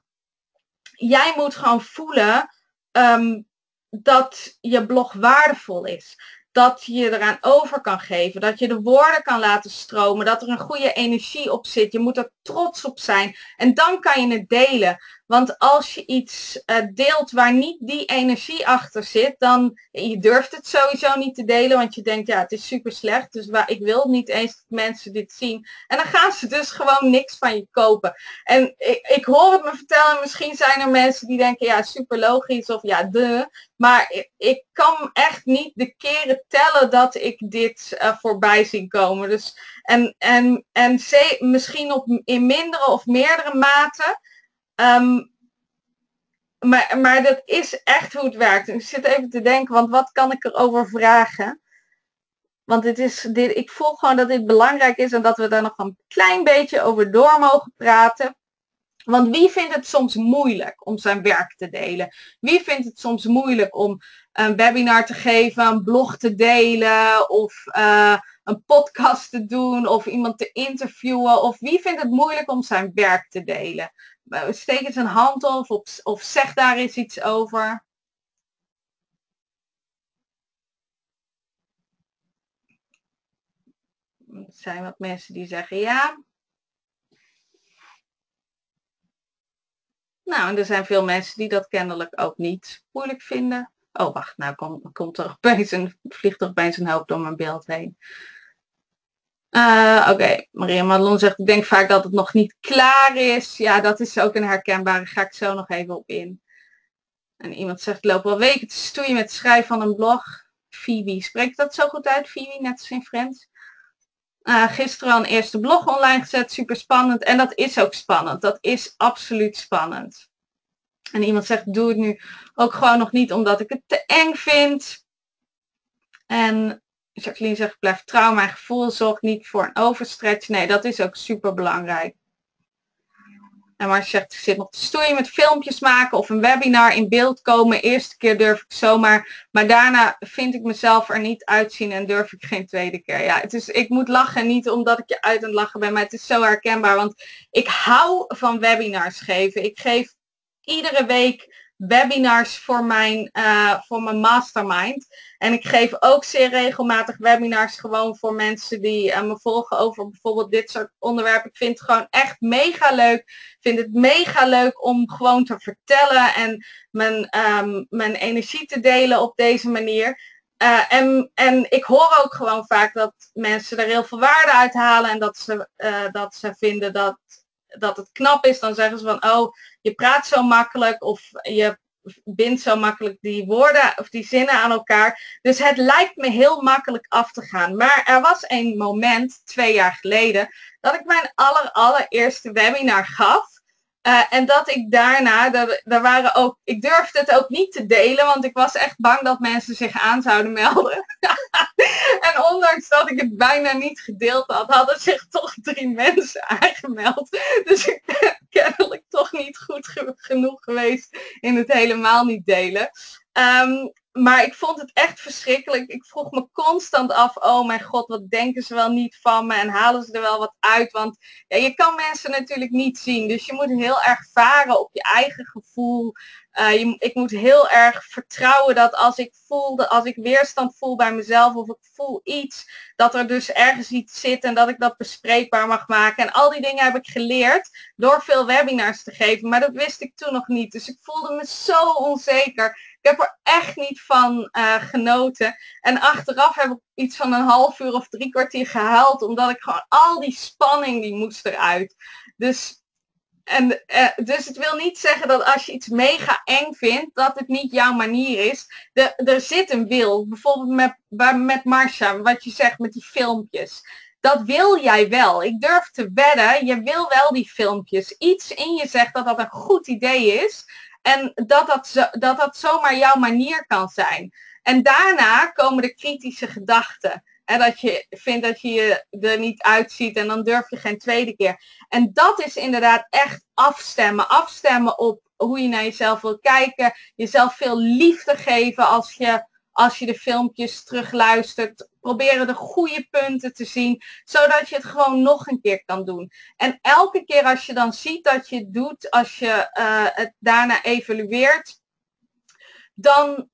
Jij moet gewoon voelen um, dat je blog waardevol is. Dat je eraan over kan geven, dat je de woorden kan laten stromen, dat er een goede energie op zit. Je moet er trots op zijn en dan kan je het delen. Want als je iets uh, deelt waar niet die energie achter zit, dan je durft het sowieso niet te delen, want je denkt ja, het is super slecht, dus waar, ik wil niet eens dat mensen dit zien. En dan gaan ze dus gewoon niks van je kopen. En ik, ik hoor het me vertellen, misschien zijn er mensen die denken ja, super logisch of ja, de. Maar ik, ik kan echt niet de keren tellen dat ik dit uh, voorbij zie komen. Dus en, en, en misschien op, in mindere of meerdere mate. Um, maar, maar dat is echt hoe het werkt. Ik zit even te denken, want wat kan ik erover vragen? Want dit is, dit, ik voel gewoon dat dit belangrijk is en dat we daar nog een klein beetje over door mogen praten. Want wie vindt het soms moeilijk om zijn werk te delen? Wie vindt het soms moeilijk om een webinar te geven, een blog te delen of uh, een podcast te doen of iemand te interviewen? Of wie vindt het moeilijk om zijn werk te delen? Eh, steek eens een hand of, of zeg daar eens iets over. Er zijn wat mensen die zeggen ja. Nou, en er zijn veel mensen die dat kennelijk ook niet moeilijk vinden. Oh, wacht, nou komt, komt er [laughs] opeens een, vliegt er opeens een hoop door mijn beeld heen. Uh, Oké. Maria Madelon zegt, ik denk vaak dat het nog niet klaar is. Ja, dat is ook een herkenbare, ga ik zo nog even op in. En iemand zegt, loop wel weken te stoeien met schrijven van een blog. Phoebe, spreekt dat zo goed uit, Phoebe, net als in Friends? Uh, gisteren al een eerste blog online gezet, super spannend. En dat is ook spannend, dat is absoluut spannend. En iemand zegt, doe het nu ook gewoon nog niet omdat ik het te eng vind. En Jacqueline zegt, blijf trouw mijn gevoel, zorg niet voor een overstretch. Nee, dat is ook super belangrijk. En maar zegt, ik zit nog te stoeien met filmpjes maken of een webinar in beeld komen. Eerste keer durf ik zomaar, maar daarna vind ik mezelf er niet uitzien en durf ik geen tweede keer. Ja, het ik moet lachen, niet omdat ik je uit aan het lachen ben, maar het is zo herkenbaar. Want ik hou van webinars geven. Ik geef iedere week webinars voor mijn, uh, voor mijn mastermind. En ik geef ook zeer regelmatig webinars gewoon voor mensen die uh, me volgen over bijvoorbeeld dit soort onderwerpen. Ik vind het gewoon echt mega leuk. Ik vind het mega leuk om gewoon te vertellen en mijn, um, mijn energie te delen op deze manier. Uh, en, en ik hoor ook gewoon vaak dat mensen er heel veel waarde uit halen en dat ze, dat ze vinden dat dat het knap is, dan zeggen ze van, oh, je praat zo makkelijk of je bindt zo makkelijk die woorden of die zinnen aan elkaar. Dus het lijkt me heel makkelijk af te gaan. Maar er was een moment, twee jaar geleden, dat ik mijn aller, allereerste webinar gaf. Uh, en dat ik daarna, daar waren ook, ik durfde het ook niet te delen, want ik was echt bang dat mensen zich aan zouden melden. [laughs] en ondanks dat ik het bijna niet gedeeld had, hadden zich toch drie mensen aangemeld. Dus ik ben kennelijk toch niet goed genoeg geweest in het helemaal niet delen. Um, maar ik vond het echt verschrikkelijk. Ik vroeg me constant af, oh mijn god, wat denken ze wel niet van me en halen ze er wel wat uit? Want ja, je kan mensen natuurlijk niet zien. Dus je moet heel erg varen op je eigen gevoel. Uh, je, ik moet heel erg vertrouwen dat als ik voel, dat als ik weerstand voel bij mezelf of ik voel iets, dat er dus ergens iets zit en dat ik dat bespreekbaar mag maken. En al die dingen heb ik geleerd door veel webinars te geven, maar dat wist ik toen nog niet. Dus ik voelde me zo onzeker. Ik heb er echt niet van uh, genoten. En achteraf heb ik iets van een half uur of drie kwartier gehaald, omdat ik gewoon al die spanning die moest eruit. Dus en, uh, dus het wil niet zeggen dat als je iets mega eng vindt, dat het niet jouw manier is. De, er zit een wil. Bijvoorbeeld met, met Marsha, wat je zegt met die filmpjes. dat wil jij wel. Ik durf te wedden, je wil wel die filmpjes. Iets in je zegt dat dat een goed idee is. En dat dat, zo, dat dat zomaar jouw manier kan zijn. En daarna komen de kritische gedachten. En dat je vindt dat je er niet uitziet en dan durf je geen tweede keer. En dat is inderdaad echt afstemmen. Afstemmen op hoe je naar jezelf wil kijken. Jezelf veel liefde geven als je, als je de filmpjes terugluistert. Proberen de goede punten te zien. Zodat je het gewoon nog een keer kan doen. En elke keer als je dan ziet dat je het doet. Als je uh, het daarna evalueert. Dan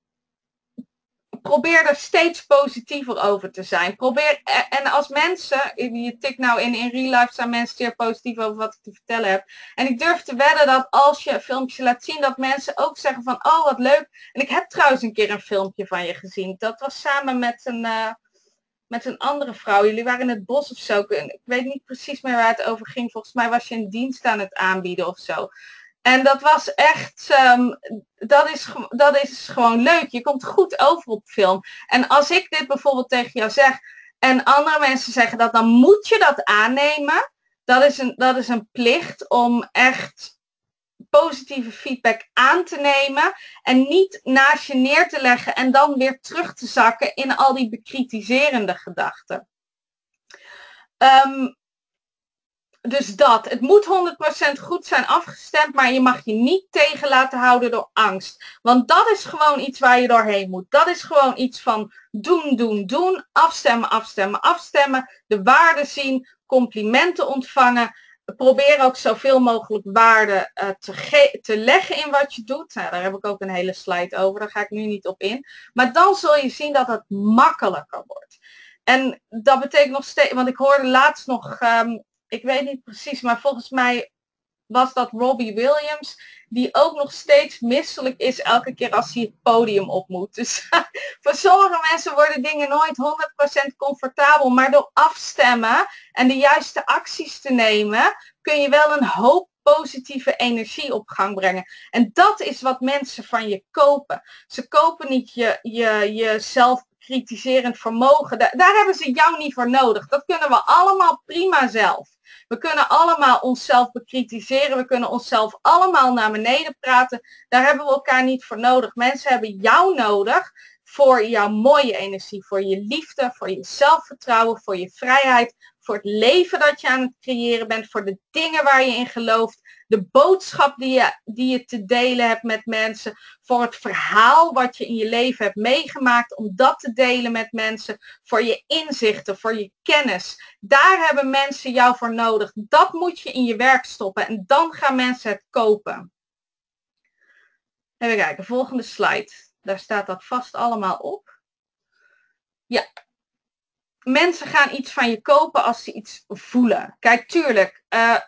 probeer er steeds positiever over te zijn. Probeer, en als mensen, je tikt nou in, in real life zijn mensen zeer positief over wat ik te vertellen heb. En ik durf te wedden dat als je een filmpje laat zien, dat mensen ook zeggen van, oh wat leuk. En ik heb trouwens een keer een filmpje van je gezien. Dat was samen met een, uh, met een andere vrouw. Jullie waren in het bos of zo. Ik weet niet precies meer waar het over ging. Volgens mij was je een dienst aan het aanbieden of zo. En dat was echt, um, dat, is, dat is gewoon leuk. Je komt goed over op film. En als ik dit bijvoorbeeld tegen jou zeg en andere mensen zeggen dat, dan moet je dat aannemen. Dat is een, dat is een plicht om echt positieve feedback aan te nemen en niet naast je neer te leggen en dan weer terug te zakken in al die bekritiserende gedachten. Um, dus dat. Het moet 100% goed zijn afgestemd, maar je mag je niet tegen laten houden door angst. Want dat is gewoon iets waar je doorheen moet. Dat is gewoon iets van doen, doen, doen, afstemmen, afstemmen, afstemmen, de waarde zien, complimenten ontvangen. Probeer ook zoveel mogelijk waarde uh, te, te leggen in wat je doet. Nou, daar heb ik ook een hele slide over, daar ga ik nu niet op in. Maar dan zul je zien dat het makkelijker wordt. En dat betekent nog steeds, want ik hoorde laatst nog um, ik weet niet precies, maar volgens mij was dat Robbie Williams, die ook nog steeds misselijk is elke keer als hij het podium op moet. Dus [laughs] voor sommige mensen worden dingen nooit 100% comfortabel, maar door afstemmen en de juiste acties te nemen, kun je wel een hoop positieve energie op gang brengen. En dat is wat mensen van je kopen. Ze kopen niet je, je, je zelfkritiserend vermogen. Daar, daar hebben ze jou niet voor nodig. Dat kunnen we allemaal prima zelf. We kunnen allemaal onszelf bekritiseren. We kunnen onszelf allemaal naar beneden praten. Daar hebben we elkaar niet voor nodig. Mensen hebben jou nodig voor jouw mooie energie, voor je liefde, voor je zelfvertrouwen, voor je vrijheid, voor het leven dat je aan het creëren bent, voor de dingen waar je in gelooft, de boodschap die je, die je te delen hebt met mensen, voor het verhaal wat je in je leven hebt meegemaakt, om dat te delen met mensen, voor je inzichten, voor je kennis. Daar hebben mensen jou voor nodig. Dat moet je in je werk stoppen en dan gaan mensen het kopen. Even kijken, volgende slide. Daar staat dat vast allemaal op. Ja, mensen gaan iets van je kopen als ze iets voelen. Kijk, tuurlijk, uh,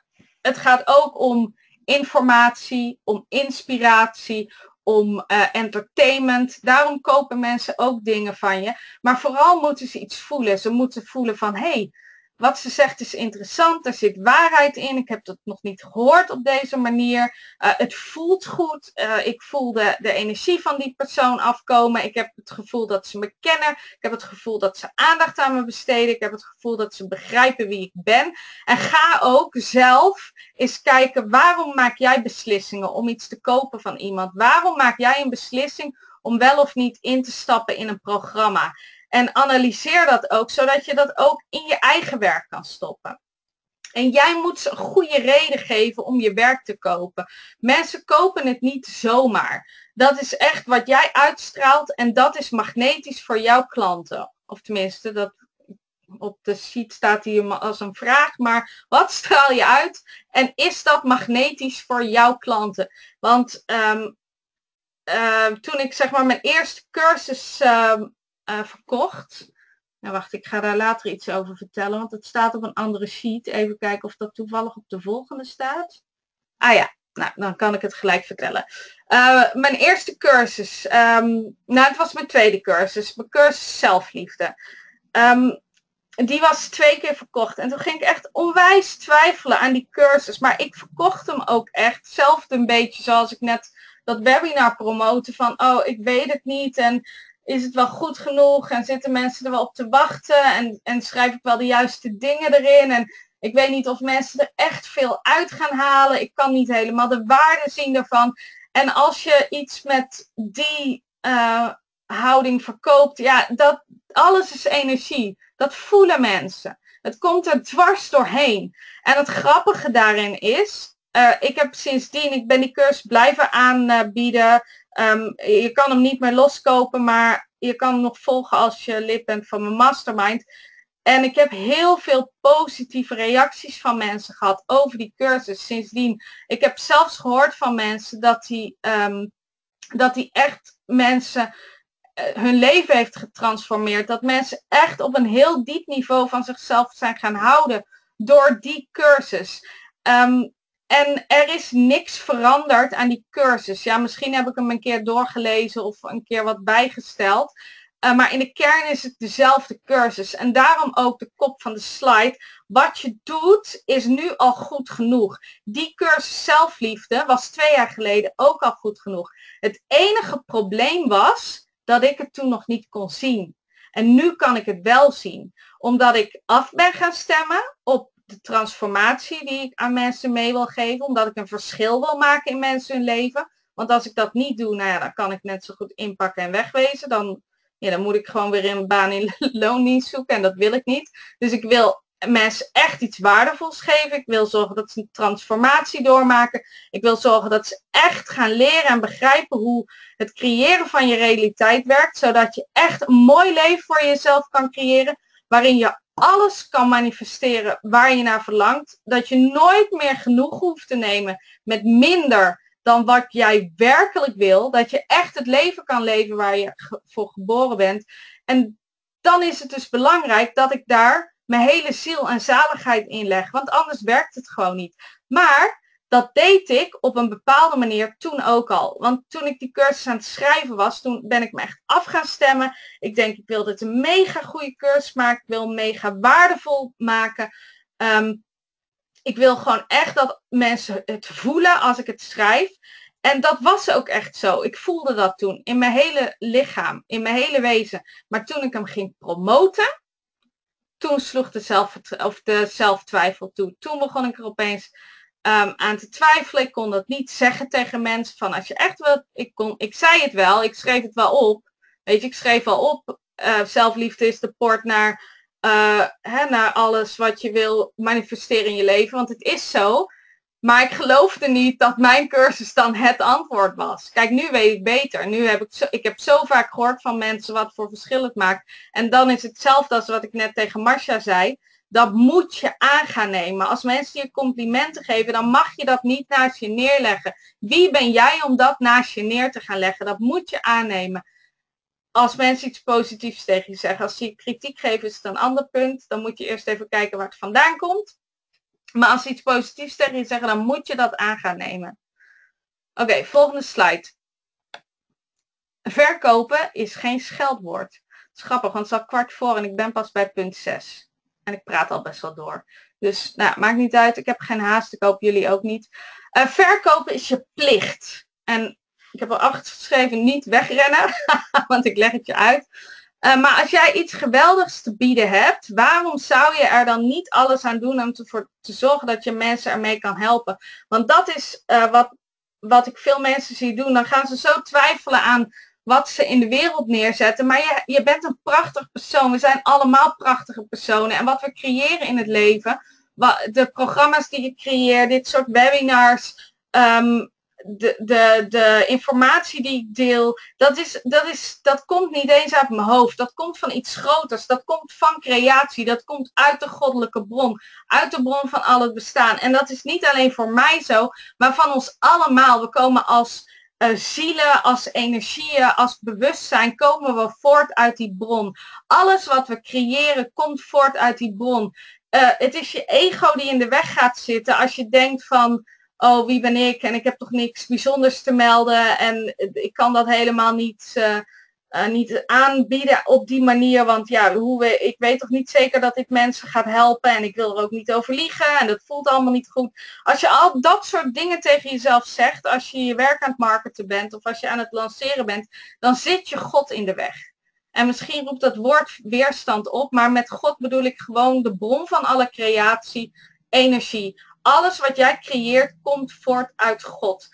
het gaat ook om informatie, om inspiratie, om uh, entertainment. Daarom kopen mensen ook dingen van je. Maar vooral moeten ze iets voelen. Ze moeten voelen van, hé, hey, wat ze zegt is interessant, er zit waarheid in. Ik heb het nog niet gehoord op deze manier. Uh, het voelt goed. Uh, ik voel de, de energie van die persoon afkomen. Ik heb het gevoel dat ze me kennen. Ik heb het gevoel dat ze aandacht aan me besteden. Ik heb het gevoel dat ze begrijpen wie ik ben. En ga ook zelf eens kijken waarom maak jij beslissingen om iets te kopen van iemand? Waarom maak jij een beslissing om wel of niet in te stappen in een programma? En analyseer dat ook, zodat je dat ook in je eigen werk kan stoppen. En jij moet ze een goede reden geven om je werk te kopen. Mensen kopen het niet zomaar. Dat is echt wat jij uitstraalt en dat is magnetisch voor jouw klanten. Of tenminste, dat op de sheet staat hier als een vraag, maar wat straal je uit en is dat magnetisch voor jouw klanten? Want um, uh, toen ik zeg maar mijn eerste cursus uh, uh, verkocht. Nou wacht, ik ga daar later iets over vertellen, want het staat op een andere sheet. Even kijken of dat toevallig op de volgende staat. Ah ja, nou dan kan ik het gelijk vertellen. Uh, mijn eerste cursus, um, nou het was mijn tweede cursus, mijn cursus zelfliefde. Um, die was twee keer verkocht. En toen ging ik echt onwijs twijfelen aan die cursus. Maar ik verkocht hem ook echt zelf een beetje zoals ik net dat webinar promoten van, oh, ik weet het niet. En is het wel goed genoeg en zitten mensen er wel op te wachten en, en schrijf ik wel de juiste dingen erin en ik weet niet of mensen er echt veel uit gaan halen. Ik kan niet helemaal de waarde zien daarvan. En als je iets met die uh, houding verkoopt, ja, dat alles is energie. Dat voelen mensen. Het komt er dwars doorheen. En het grappige daarin is, uh, ik heb sindsdien, ik ben die cursus blijven aanbieden. Um, je kan hem niet meer loskopen, maar je kan hem nog volgen als je lid bent van mijn mastermind. En ik heb heel veel positieve reacties van mensen gehad over die cursus sindsdien. Ik heb zelfs gehoord van mensen dat die, um, dat die echt mensen uh, hun leven heeft getransformeerd. Dat mensen echt op een heel diep niveau van zichzelf zijn gaan houden door die cursus. Um, en er is niks veranderd aan die cursus. Ja, misschien heb ik hem een keer doorgelezen of een keer wat bijgesteld. Uh, maar in de kern is het dezelfde cursus. En daarom ook de kop van de slide. Wat je doet is nu al goed genoeg. Die cursus zelfliefde was twee jaar geleden ook al goed genoeg. Het enige probleem was dat ik het toen nog niet kon zien. En nu kan ik het wel zien. Omdat ik af ben gaan stemmen op de transformatie die ik aan mensen mee wil geven. Omdat ik een verschil wil maken in mensen hun leven. Want als ik dat niet doe, nou ja, dan kan ik net zo goed inpakken en wegwezen. Dan, ja, dan moet ik gewoon weer een baan in [laughs] loondienst zoeken en dat wil ik niet. Dus ik wil mensen echt iets waardevols geven. Ik wil zorgen dat ze een transformatie doormaken. Ik wil zorgen dat ze echt gaan leren en begrijpen hoe het creëren van je realiteit werkt. Zodat je echt een mooi leven voor jezelf kan creëren. Waarin je alles kan manifesteren waar je naar verlangt. Dat je nooit meer genoeg hoeft te nemen met minder dan wat jij werkelijk wil. Dat je echt het leven kan leven waar je voor geboren bent. En dan is het dus belangrijk dat ik daar mijn hele ziel en zaligheid in leg. Want anders werkt het gewoon niet. Maar dat deed ik op een bepaalde manier toen ook al. Want toen ik die cursus aan het schrijven was, toen ben ik me echt af gaan stemmen. Ik denk, ik wil dit een mega goede cursus maken. Ik wil mega waardevol maken. Um, ik wil gewoon echt dat mensen het voelen als ik het schrijf. En dat was ook echt zo. Ik voelde dat toen in mijn hele lichaam, in mijn hele wezen. Maar toen ik hem ging promoten, toen sloeg de, zelf, of de zelftwijfel toe. Toen begon ik er opeens um, aan te twijfelen. Ik kon dat niet zeggen tegen mensen van als je echt wilt, ik, kon, ik zei het wel, ik schreef het wel op. Weet je, ik schreef al op, uh, zelfliefde is de poort naar, uh, hè, naar alles wat je wil manifesteren in je leven. Want het is zo. Maar ik geloofde niet dat mijn cursus dan het antwoord was. Kijk, nu weet ik beter. Nu heb ik, zo, ik heb zo vaak gehoord van mensen wat voor verschil het maakt. En dan is het hetzelfde als wat ik net tegen Marcia zei dat moet je aan gaan nemen. Als mensen je complimenten geven, dan mag je dat niet naast je neerleggen. Wie ben jij om dat naast je neer te gaan leggen? Dat moet je aannemen. Als mensen iets positiefs tegen je zeggen, als ze je kritiek geven, is het een ander punt. Dan moet je eerst even kijken waar het vandaan komt. Maar als ze iets positiefs tegen je zeggen, dan moet je dat aan gaan nemen. Oké, volgende slide. Verkopen is geen scheldwoord. Het grappig, want het is al kwart voor en ik ben pas bij punt 6. En ik praat al best wel door. Dus nou, maakt niet uit. Ik heb geen haast. Ik hoop jullie ook niet. Uh, verkopen is je plicht. En ik heb al afgeschreven niet wegrennen. [laughs] want ik leg het je uit. Uh, maar als jij iets geweldigs te bieden hebt, waarom zou je er dan niet alles aan doen om te, te zorgen dat je mensen ermee kan helpen? Want dat is uh, wat, wat ik veel mensen zie doen. Dan gaan ze zo twijfelen aan wat ze in de wereld neerzetten. Maar je, je bent een prachtig persoon. We zijn allemaal prachtige personen. En wat we creëren in het leven, de programma's die je creëert, dit soort webinars, um, de, de, de informatie die ik deel, dat, is, dat, is, dat komt niet eens uit mijn hoofd. Dat komt van iets groters. Dat komt van creatie. Dat komt uit de goddelijke bron. Uit de bron van al het bestaan. En dat is niet alleen voor mij zo, maar van ons allemaal. We komen als uh, zielen, als energieën, als bewustzijn komen we voort uit die bron. Alles wat we creëren komt voort uit die bron. Uh, het is je ego die in de weg gaat zitten als je denkt van, oh wie ben ik en ik heb toch niks bijzonders te melden en ik kan dat helemaal niet. Uh, uh, niet aanbieden op die manier. Want ja, hoe we, ik weet toch niet zeker dat dit mensen gaat helpen en ik wil er ook niet over liegen en dat voelt allemaal niet goed. Als je al dat soort dingen tegen jezelf zegt, als je je werk aan het marketen bent of als je aan het lanceren bent, dan zit je God in de weg. En misschien roept dat woord weerstand op, maar met God bedoel ik gewoon de bron van alle creatie, energie. Alles wat jij creëert komt voort uit God.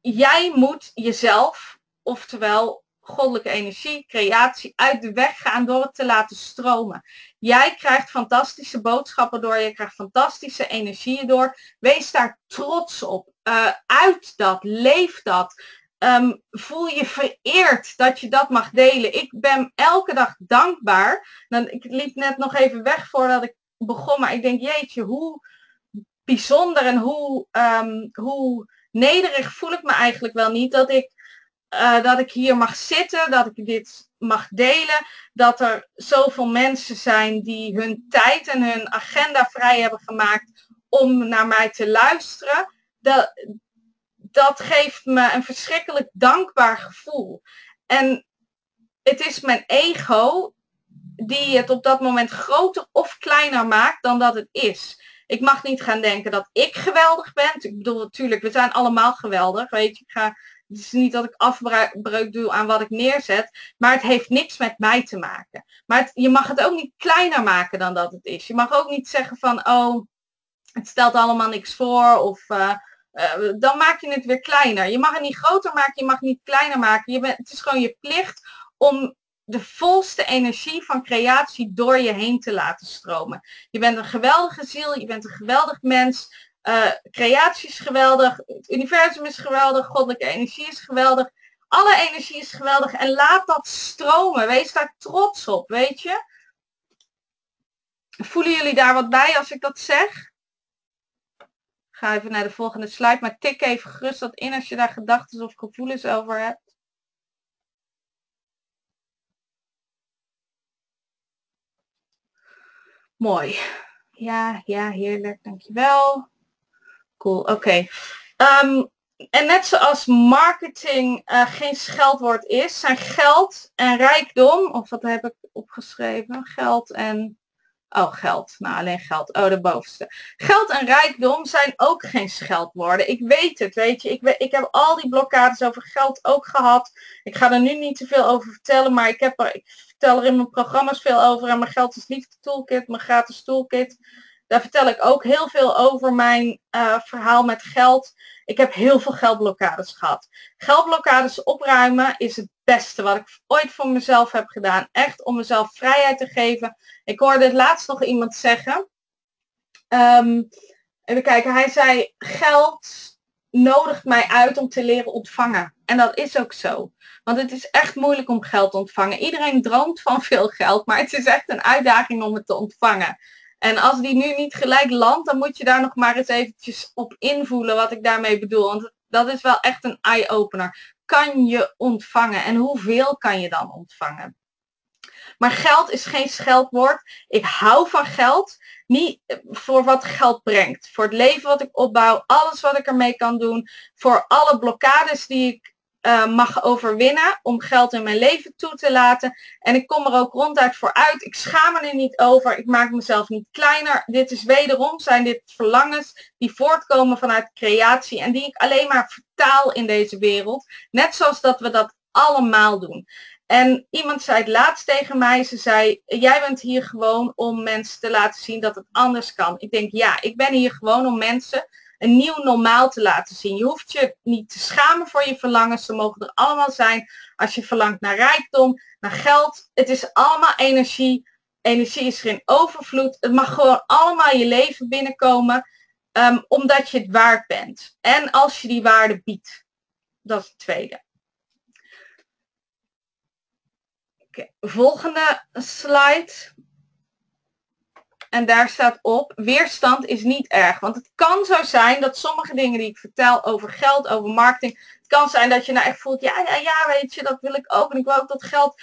Jij moet jezelf, oftewel goddelijke energie, creatie, uit de weg gaan door het te laten stromen. Jij krijgt fantastische boodschappen door, je krijgt fantastische energieën door. Wees daar trots op. Uh, uit dat, leef dat. Ehm, voel je vereerd dat je dat mag delen. Ik ben elke dag dankbaar. Dan, ik liep net nog even weg voordat ik begon, maar ik denk, jeetje, hoe bijzonder en hoe, um, hoe nederig voel ik me eigenlijk wel niet dat ik, uh, dat ik hier mag zitten, dat ik dit mag delen, dat er zoveel mensen zijn die hun tijd en hun agenda vrij hebben gemaakt om naar mij te luisteren. Dat, dat geeft me een verschrikkelijk dankbaar gevoel. En het is mijn ego die het op dat moment groter of kleiner maakt dan dat het is. Ik mag niet gaan denken dat ik geweldig ben. Ik bedoel, natuurlijk, we zijn allemaal geweldig. Weet je, ik ga, het is niet dat ik afbreuk doe aan wat ik neerzet, maar het heeft niks met mij te maken. Maar je mag het ook niet kleiner maken dan dat het is. Je mag ook niet zeggen van, oh, het stelt allemaal niks voor of uh, uh, dan maak je het weer kleiner. Je mag het niet groter maken, je mag het niet kleiner maken. Je bent, het is gewoon je plicht om de volste energie van creatie door je heen te laten stromen. Je bent een geweldige ziel, je bent een geweldig mens. Uh, creatie is geweldig, het universum is geweldig, goddelijke energie is geweldig. Alle energie is geweldig en laat dat stromen. Wees daar trots op, weet je. Voelen jullie daar wat bij als ik dat zeg? Ga even naar de volgende slide, maar tik even gerust dat in als je daar gedachten of gevoelens over hebt. Mooi. Ja, ja, heerlijk. Dankjewel. Cool, oké. Ehm, en net zoals marketing uh, geen scheldwoord is, zijn geld en rijkdom, of wat heb ik opgeschreven? Geld en Oh, geld. Nou, alleen geld. Oh, de bovenste. Geld en rijkdom zijn ook geen scheldwoorden. Ik weet het, weet je. Ik, ik heb al die blokkades over geld ook gehad. Ik ga er nu niet te veel over vertellen, maar ik, heb er, ik vertel er in mijn programma's veel over. En mijn geld is liefde toolkit, mijn gratis toolkit. Daar vertel ik ook heel veel over mijn uh, verhaal met geld. Ik heb heel veel geldblokkades gehad. Geldblokkades opruimen is het beste wat ik ooit voor mezelf heb gedaan. Echt om mezelf vrijheid te geven. Ik hoorde het laatst nog iemand zeggen. Um, even kijken, hij zei geld nodigt mij uit om te leren ontvangen. En dat is ook zo. Want het is echt moeilijk om geld te ontvangen. Iedereen droomt van veel geld, maar het is echt een uitdaging om het te ontvangen. En als die nu niet gelijk landt, dan moet je daar nog maar eens eventjes op invoelen wat ik daarmee bedoel. Want dat is wel echt een eye-opener. Kan je ontvangen en hoeveel kan je dan ontvangen? Maar geld is geen scheldwoord. Ik hou van geld. Niet voor wat geld brengt. Voor het leven wat ik opbouw. Alles wat ik ermee kan doen. Voor alle blokkades die ik uh, mag overwinnen om geld in mijn leven toe te laten. En ik kom er ook ronduit voor uit. Ik schaam me er niet over. Ik maak mezelf niet kleiner. Dit is wederom zijn dit verlangens die voortkomen vanuit creatie en die ik alleen maar vertaal in deze wereld. Net zoals dat we dat allemaal doen. En iemand zei het laatst tegen mij, ze zei, jij bent hier gewoon om mensen te laten zien dat het anders kan. Ik denk, ja, ik ben hier gewoon om mensen een nieuw normaal te laten zien. Je hoeft je niet te schamen voor je verlangens. Ze mogen er allemaal zijn. Als je verlangt naar rijkdom, naar geld. Het is allemaal energie. Energie is geen overvloed. Het mag gewoon allemaal je leven binnenkomen. Um, omdat je het waard bent. En als je die waarde biedt. Dat is het tweede. Volgende slide. En daar staat op, weerstand is niet erg. Want het kan zo zijn dat sommige dingen die ik vertel over geld, over marketing, het kan zijn dat je nou echt voelt, ja, ja, ja, weet je, dat wil ik ook. En ik wil ook dat geld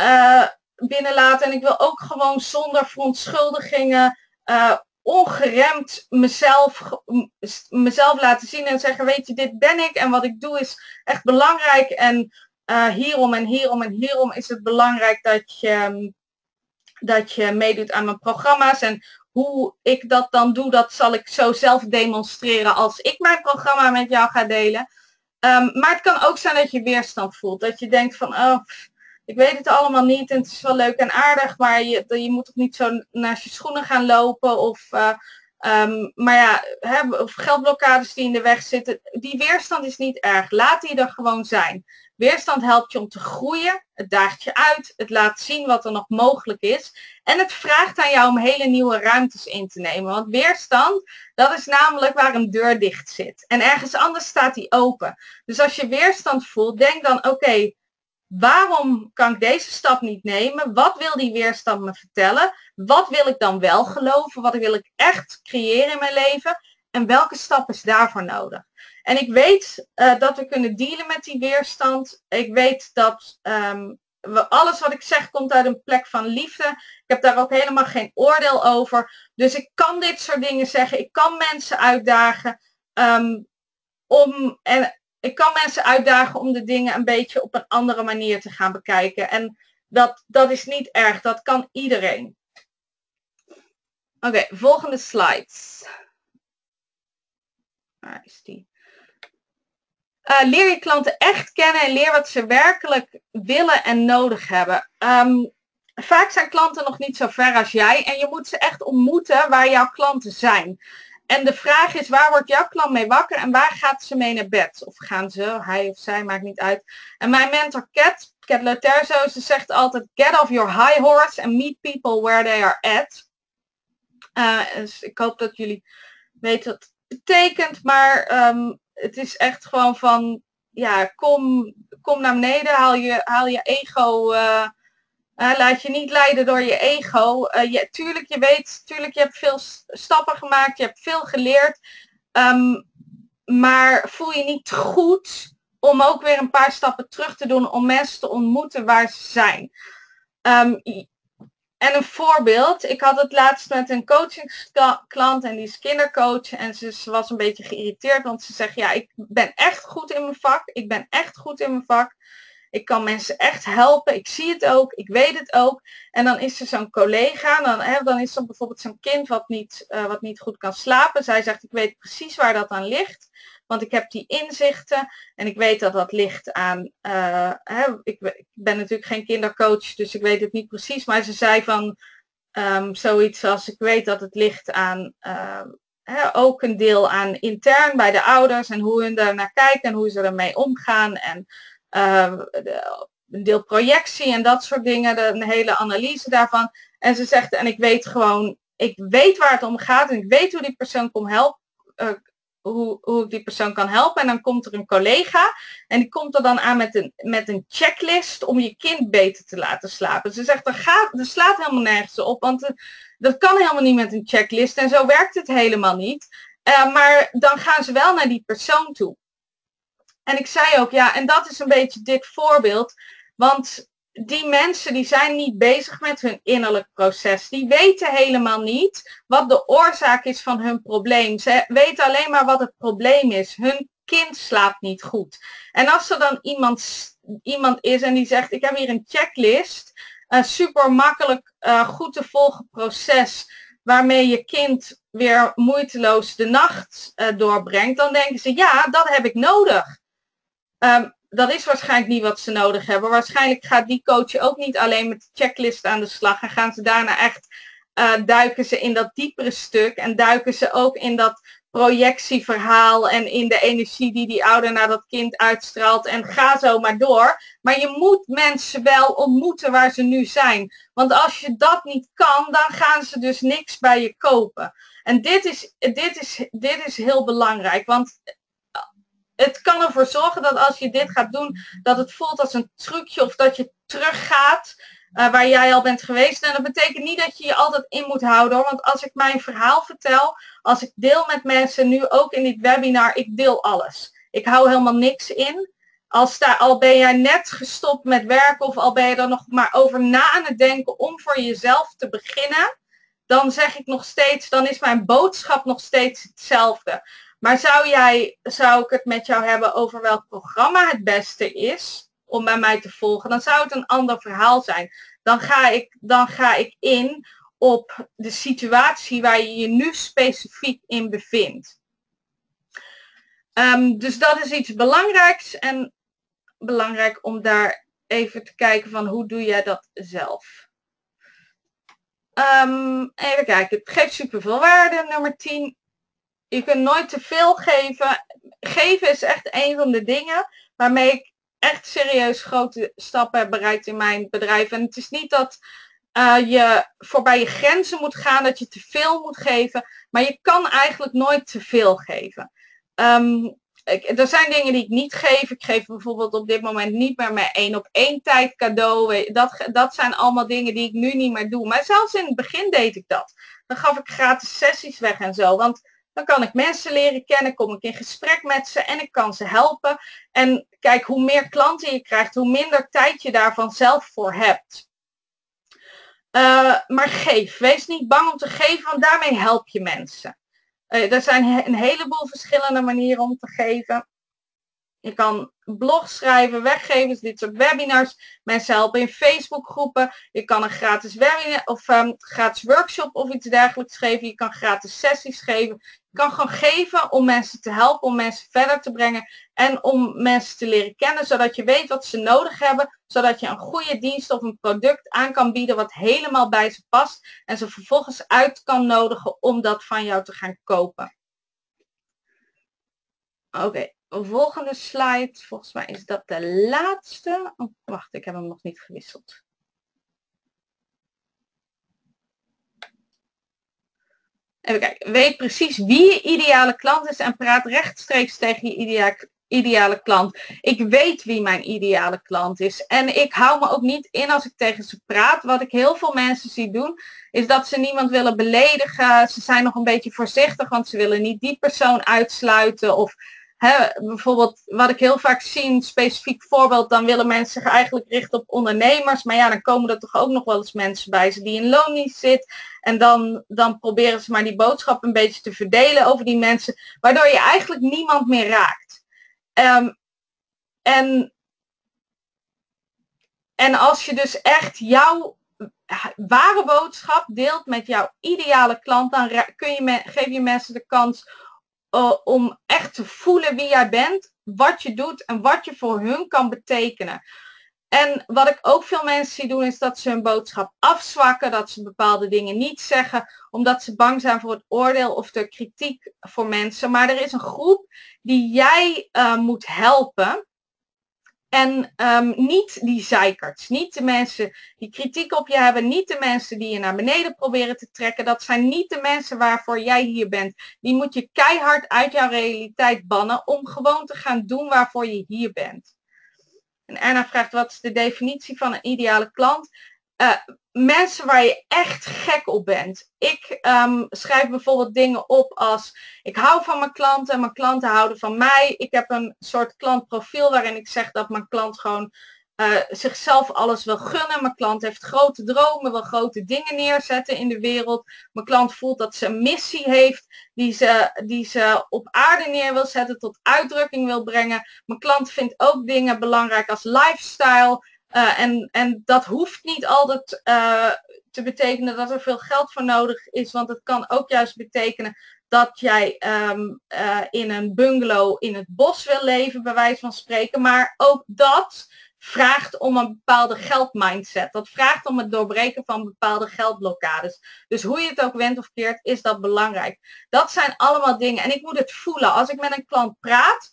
uh, binnenlaten. En ik wil ook gewoon zonder verontschuldigingen, uh, ongeremd mezelf, mezelf laten zien en zeggen, weet je, dit ben ik en wat ik doe is echt belangrijk. En uh, hierom en hierom en hierom is het belangrijk dat je dat je meedoet aan mijn programma's. En hoe ik dat dan doe, dat zal ik zo zelf demonstreren als ik mijn programma met jou ga delen. Um, maar het kan ook zijn dat je weerstand voelt. Dat je denkt van, oh, ik weet het allemaal niet en het is wel leuk en aardig, maar je, je moet ook niet zo naast je schoenen gaan lopen of... Uh, maar ja, of geldblokkades die in de weg zitten, die weerstand is niet erg. Laat die er gewoon zijn. Weerstand helpt je om te groeien, het daagt je uit, het laat zien wat er nog mogelijk is en het vraagt aan jou om hele nieuwe ruimtes in te nemen. Want weerstand, dat is namelijk waar een deur dicht zit en ergens anders staat die open. Dus als je weerstand voelt, denk dan oké, waarom kan ik deze stap niet nemen? Wat wil die weerstand me vertellen? Wat wil ik dan wel geloven? Wat wil ik echt creëren in mijn leven? En welke stap is daarvoor nodig? En ik weet uh, dat we kunnen dealen met die weerstand. Ik weet dat um, we, alles wat ik zeg komt uit een plek van liefde. Ik heb daar ook helemaal geen oordeel over. Dus ik kan dit soort dingen zeggen. Ik kan mensen uitdagen um, om. En ik kan mensen uitdagen om de dingen een beetje op een andere manier te gaan bekijken. En dat, dat is niet erg. Dat kan iedereen. Oké, volgende slides. Waar is die? Uh, leer je klanten echt kennen en leer wat ze werkelijk willen en nodig hebben. Um, vaak zijn klanten nog niet zo ver als jij en je moet ze echt ontmoeten waar jouw klanten zijn. En de vraag is, waar wordt jouw klant mee wakker en waar gaat ze mee naar bed? Of gaan ze, hij of zij, maakt niet uit. En mijn mentor Cat, Cat Loterzo, ze zegt altijd, get off your high horse and meet people where they are at. Uh, dus ik hoop dat jullie weten het betekent, maar um, het is echt gewoon van, ja, kom, kom naar beneden, haal je, haal je ego, uh, laat je niet leiden door je ego. Uh, je, tuurlijk, je weet, tuurlijk, je hebt veel stappen gemaakt, je hebt veel geleerd, um, maar voel je niet goed om ook weer een paar stappen terug te doen om mensen te ontmoeten waar ze zijn. Um, en een voorbeeld, ik had het laatst met een coachingsklant en die is kindercoach en ze was een beetje geïrriteerd, want ze zegt, ja, ik ben echt goed in mijn vak, ik ben echt goed in mijn vak, ik kan mensen echt helpen, ik zie het ook, ik weet het ook. En dan is er zo'n collega, dan, hè, dan is er bijvoorbeeld zo'n kind wat niet, uh, wat niet goed kan slapen. Zij zegt, ik weet precies waar dat aan ligt. Want ik heb die inzichten en ik weet dat dat ligt aan, uh, hè, ik, ben natuurlijk geen kindercoach, dus ik weet het niet precies, maar ze zei van um, zoiets als ik weet dat het ligt aan uh, hè, ook een deel aan intern bij de ouders en hoe hun daar naar kijken en hoe ze ermee omgaan en de, een deel projectie en dat soort dingen, een hele analyse daarvan. En ze zegt, en ik weet gewoon, ik weet waar het om gaat en ik weet hoe die persoon komt helpen, uh, hoe, hoe ik die persoon kan helpen. En dan komt er een collega en die komt er dan aan met een, met een checklist om je kind beter te laten slapen. Ze zegt, er slaat helemaal nergens op, want dat kan helemaal niet met een checklist en zo werkt het helemaal niet. Uh, maar dan gaan ze wel naar die persoon toe. En ik zei ook, ja, en dat is een beetje dit voorbeeld. Want die mensen die zijn niet bezig met hun innerlijk proces. Die weten helemaal niet wat de oorzaak is van hun probleem. Ze weten alleen maar wat het probleem is. Hun kind slaapt niet goed. En als er dan iemand, iemand is en die zegt, ik heb hier een checklist, een super makkelijk uh, goed te volgen proces waarmee je kind weer moeiteloos de nacht uh, doorbrengt, dan denken ze, ja, dat heb ik nodig. Um, dat is waarschijnlijk niet wat ze nodig hebben. Waarschijnlijk gaat die coach ook niet alleen met de checklist aan de slag en gaan ze daarna echt uh, duiken ze in dat diepere stuk en duiken ze ook in dat projectieverhaal en in de energie die die ouder naar dat kind uitstraalt en ga zo maar door. Maar je moet mensen wel ontmoeten waar ze nu zijn. Want als je dat niet kan, dan gaan ze dus niks bij je kopen. En dit is, dit is, dit is heel belangrijk, want het kan ervoor zorgen dat als je dit gaat doen, dat het voelt als een trucje of dat je teruggaat uh, waar jij al bent geweest. En dat betekent niet dat je je altijd in moet houden hoor. Want als ik mijn verhaal vertel, als ik deel met mensen, nu ook in dit webinar, ik deel alles. Ik hou helemaal niks in. Als daar, al ben jij net gestopt met werken of al ben je er nog maar over na aan het denken om voor jezelf te beginnen, dan zeg ik nog steeds, dan is mijn boodschap nog steeds hetzelfde. Maar zou, jij, zou ik het met jou hebben over welk programma het beste is om bij mij te volgen, dan zou het een ander verhaal zijn. Dan ga ik, dan ga ik in op de situatie waar je je nu specifiek in bevindt. Um, dus dat is iets belangrijks en belangrijk om daar even te kijken van hoe doe jij dat zelf. Um, even kijken, het geeft superveel waarde. Nummer 10, je kunt nooit te veel geven. Geven is echt een van de dingen waarmee ik echt serieus grote stappen heb bereikt in mijn bedrijf. En het is niet dat uh, je voorbij je grenzen moet gaan, dat je te veel moet geven. Maar je kan eigenlijk nooit te veel geven. Um, ik, er zijn dingen die ik niet geef. Ik geef bijvoorbeeld op dit moment niet meer mijn één op één tijd cadeau. Dat, dat zijn allemaal dingen die ik nu niet meer doe. Maar zelfs in het begin deed ik dat. Dan gaf ik gratis sessies weg en zo. Want dan kan ik mensen leren kennen, kom ik in gesprek met ze en ik kan ze helpen. En kijk, hoe meer klanten je krijgt, hoe minder tijd je daarvan zelf voor hebt. Uh, maar geef. Wees niet bang om te geven, want daarmee help je mensen. Uh, er zijn een heleboel verschillende manieren om te geven. Je kan blogs schrijven, weggeven, dit soort webinars. Mensen helpen in Facebookgroepen. Je kan een gratis webinar of um, gratis workshop of iets dergelijks geven. Je kan gratis sessies geven. Kan gewoon geven om mensen te helpen, om mensen verder te brengen en om mensen te leren kennen, zodat je weet wat ze nodig hebben, zodat je een goede dienst of een product aan kan bieden wat helemaal bij ze past en ze vervolgens uit kan nodigen om dat van jou te gaan kopen. Oké, volgende slide. Volgens mij is dat de laatste. Oh, wacht, ik heb hem nog niet gewisseld. Even kijken. Weet precies wie je ideale klant is en praat rechtstreeks tegen je ideale klant. Ik weet wie mijn ideale klant is. En ik hou me ook niet in als ik tegen ze praat. Wat ik heel veel mensen zie doen, is dat ze niemand willen beledigen. Ze zijn nog een beetje voorzichtig, want ze willen niet die persoon uitsluiten. Of bijvoorbeeld wat ik heel vaak zie, specifiek voorbeeld, dan willen mensen zich eigenlijk richten op ondernemers. Maar ja, dan komen er toch ook nog wel eens mensen bij ze die in loondienst zit. En dan, dan proberen ze maar die boodschap een beetje te verdelen over die mensen, waardoor je eigenlijk niemand meer raakt. Um, en, en als je dus echt jouw ware boodschap deelt met jouw ideale klant, dan kun je, geef je mensen de kans uh, om echt te voelen wie jij bent, wat je doet en wat je voor hun kan betekenen. En wat ik ook veel mensen zie doen is dat ze hun boodschap afzwakken, dat ze bepaalde dingen niet zeggen, omdat ze bang zijn voor het oordeel of de kritiek voor mensen. Maar er is een groep die jij uh, moet helpen. En um, niet die zeikerts, niet de mensen die kritiek op je hebben, niet de mensen die je naar beneden proberen te trekken. Dat zijn niet de mensen waarvoor jij hier bent. Die moet je keihard uit jouw realiteit bannen om gewoon te gaan doen waarvoor je hier bent. En Erna vraagt wat is de definitie van een ideale klant? Uh, mensen waar je echt gek op bent. Ik um, schrijf bijvoorbeeld dingen op als ik hou van mijn klanten, mijn klanten houden van mij. Ik heb een soort klantprofiel waarin ik zeg dat mijn klant gewoon uh, zichzelf alles wil gunnen. Mijn klant heeft grote dromen, wil grote dingen neerzetten in de wereld. Mijn klant voelt dat ze een missie heeft die ze, die ze op aarde neer wil zetten, tot uitdrukking wil brengen. Mijn klant vindt ook dingen belangrijk als lifestyle. Uh, en, en dat hoeft niet altijd uh, te betekenen dat er veel geld voor nodig is, want het kan ook juist betekenen dat jij um, uh, in een bungalow in het bos wil leven, bij wijze van spreken. Maar ook dat vraagt om een bepaalde geldmindset. Dat vraagt om het doorbreken van bepaalde geldblokkades. Dus hoe je het ook went of keert, is dat belangrijk. Dat zijn allemaal dingen. En ik moet het voelen. Als ik met een klant praat,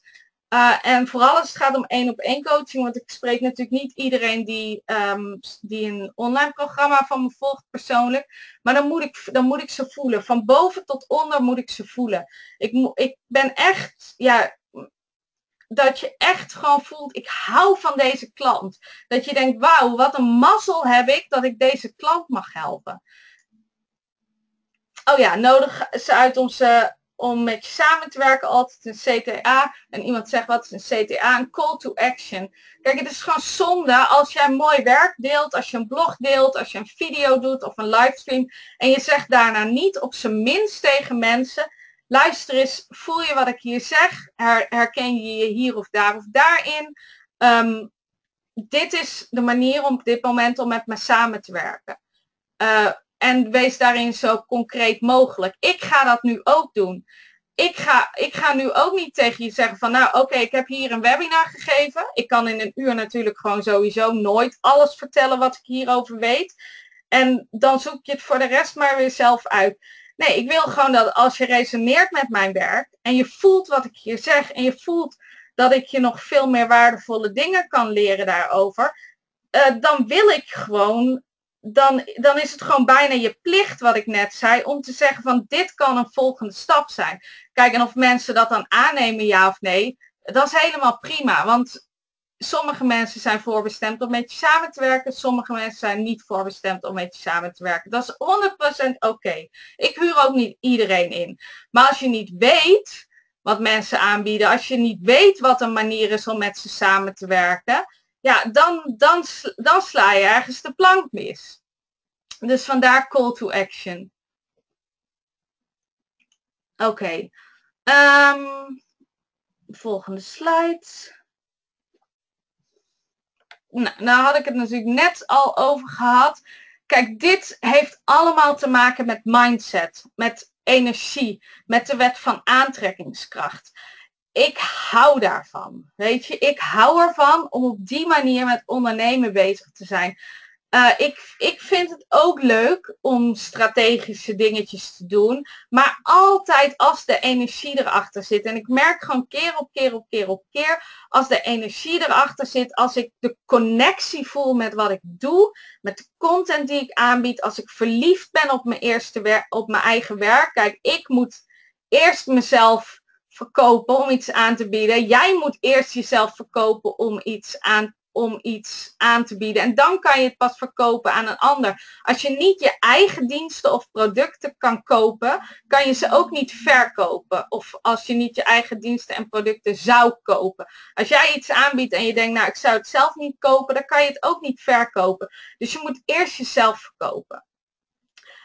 uh, en vooral als het gaat om één op één coaching, want ik spreek natuurlijk niet iedereen die, um, die een online programma van me volgt persoonlijk. Maar dan moet, ik, dan moet ik ze voelen. Van boven tot onder moet ik ze voelen. Ik, ik ben echt, ja, dat je echt gewoon voelt, ik hou van deze klant. Dat je denkt, wauw, wat een mazzel heb ik dat ik deze klant mag helpen. Oh ja, nodig ze uit om ze om met je samen te werken altijd een CTA. En iemand zegt wat is een CTA? Een call to action. Kijk, het is gewoon zonde als jij mooi werk deelt, als je een blog deelt, als je een video doet of een livestream. En je zegt daarna niet op zijn minst tegen mensen, luister eens, voel je wat ik hier zeg? Her, herken je je hier of daar of daarin? Um, dit is de manier om op dit moment om met me samen te werken. Uh, en wees daarin zo concreet mogelijk. Ik ga dat nu ook doen. ik ga, ik ga nu ook niet tegen je zeggen van nou oké, ik heb hier een webinar gegeven. Ik kan in een uur natuurlijk gewoon sowieso nooit alles vertellen wat ik hierover weet. En dan zoek je het voor de rest maar weer zelf uit. Nee, ik wil gewoon dat als je resoneert met mijn werk en je voelt wat ik hier zeg en je voelt dat ik je nog veel meer waardevolle dingen kan leren daarover, uh, dan wil ik gewoon dan, dan is het gewoon bijna je plicht, wat ik net zei, om te zeggen van dit kan een volgende stap zijn. Kijk, en of mensen dat dan aannemen, ja of nee, dat is helemaal prima. Want sommige mensen zijn voorbestemd om met je samen te werken. Sommige mensen zijn niet voorbestemd om met je samen te werken. Dat is 100% oké. Ik huur ook niet iedereen in. Maar als je niet weet wat mensen aanbieden, als je niet weet wat een manier is om met ze samen te werken, ja, dan, dan, dan sla je ergens de plank mis. Dus vandaar call to action. Oké. Ehm, volgende slide. Nou, nou had ik het natuurlijk net al over gehad. Kijk, dit heeft allemaal te maken met mindset, met energie, met de wet van aantrekkingskracht ik hou daarvan. Weet je, ik hou ervan om op die manier met ondernemen bezig te zijn. Uh, ik, ik vind het ook leuk om strategische dingetjes te doen, maar altijd als de energie erachter zit. En ik merk gewoon keer op keer op keer op keer, als de energie erachter zit, als ik de connectie voel met wat ik doe, met de content die ik aanbied, als ik verliefd ben op mijn eerste op mijn eigen werk. Kijk, ik moet eerst mezelf verkopen om iets aan te bieden. Jij moet eerst jezelf verkopen om iets aan om iets aan te bieden. En dan kan je het pas verkopen aan een ander. Als je niet je eigen diensten of producten kan kopen, kan je ze ook niet verkopen. Of als je niet je eigen diensten en producten zou kopen. Als jij iets aanbiedt en je denkt, nou ik zou het zelf niet kopen, dan kan je het ook niet verkopen. Dus je moet eerst jezelf verkopen.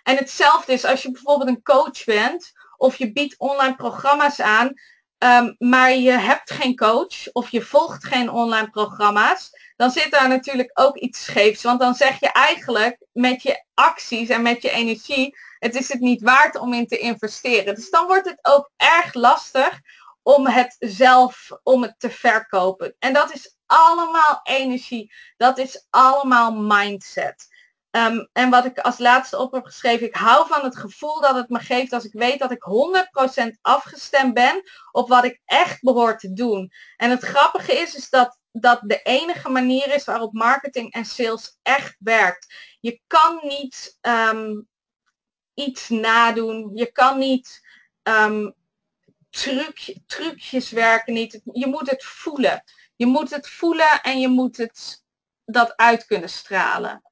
En hetzelfde is als je bijvoorbeeld een coach bent of je biedt online programma's aan, ehm, maar je hebt geen coach of je volgt geen online programma's, dan zit daar natuurlijk ook iets scheefs. Want dan zeg je eigenlijk met je acties en met je energie, het is het niet waard om in te investeren. Dus dan wordt het ook erg lastig om het zelf, om het te verkopen. En dat is allemaal energie. Dat is allemaal mindset. Ehm, en wat ik als laatste op heb geschreven, ik hou van het gevoel dat het me geeft als ik weet dat ik 100% afgestemd ben op wat ik echt behoor te doen. En het grappige is, is dat dat de enige manier is waarop marketing en sales echt werkt. Je kan niet ehm, iets nadoen, je kan niet um, truc, trucjes werken, niet. je moet het voelen. Je moet het voelen en je moet het dat uit kunnen stralen.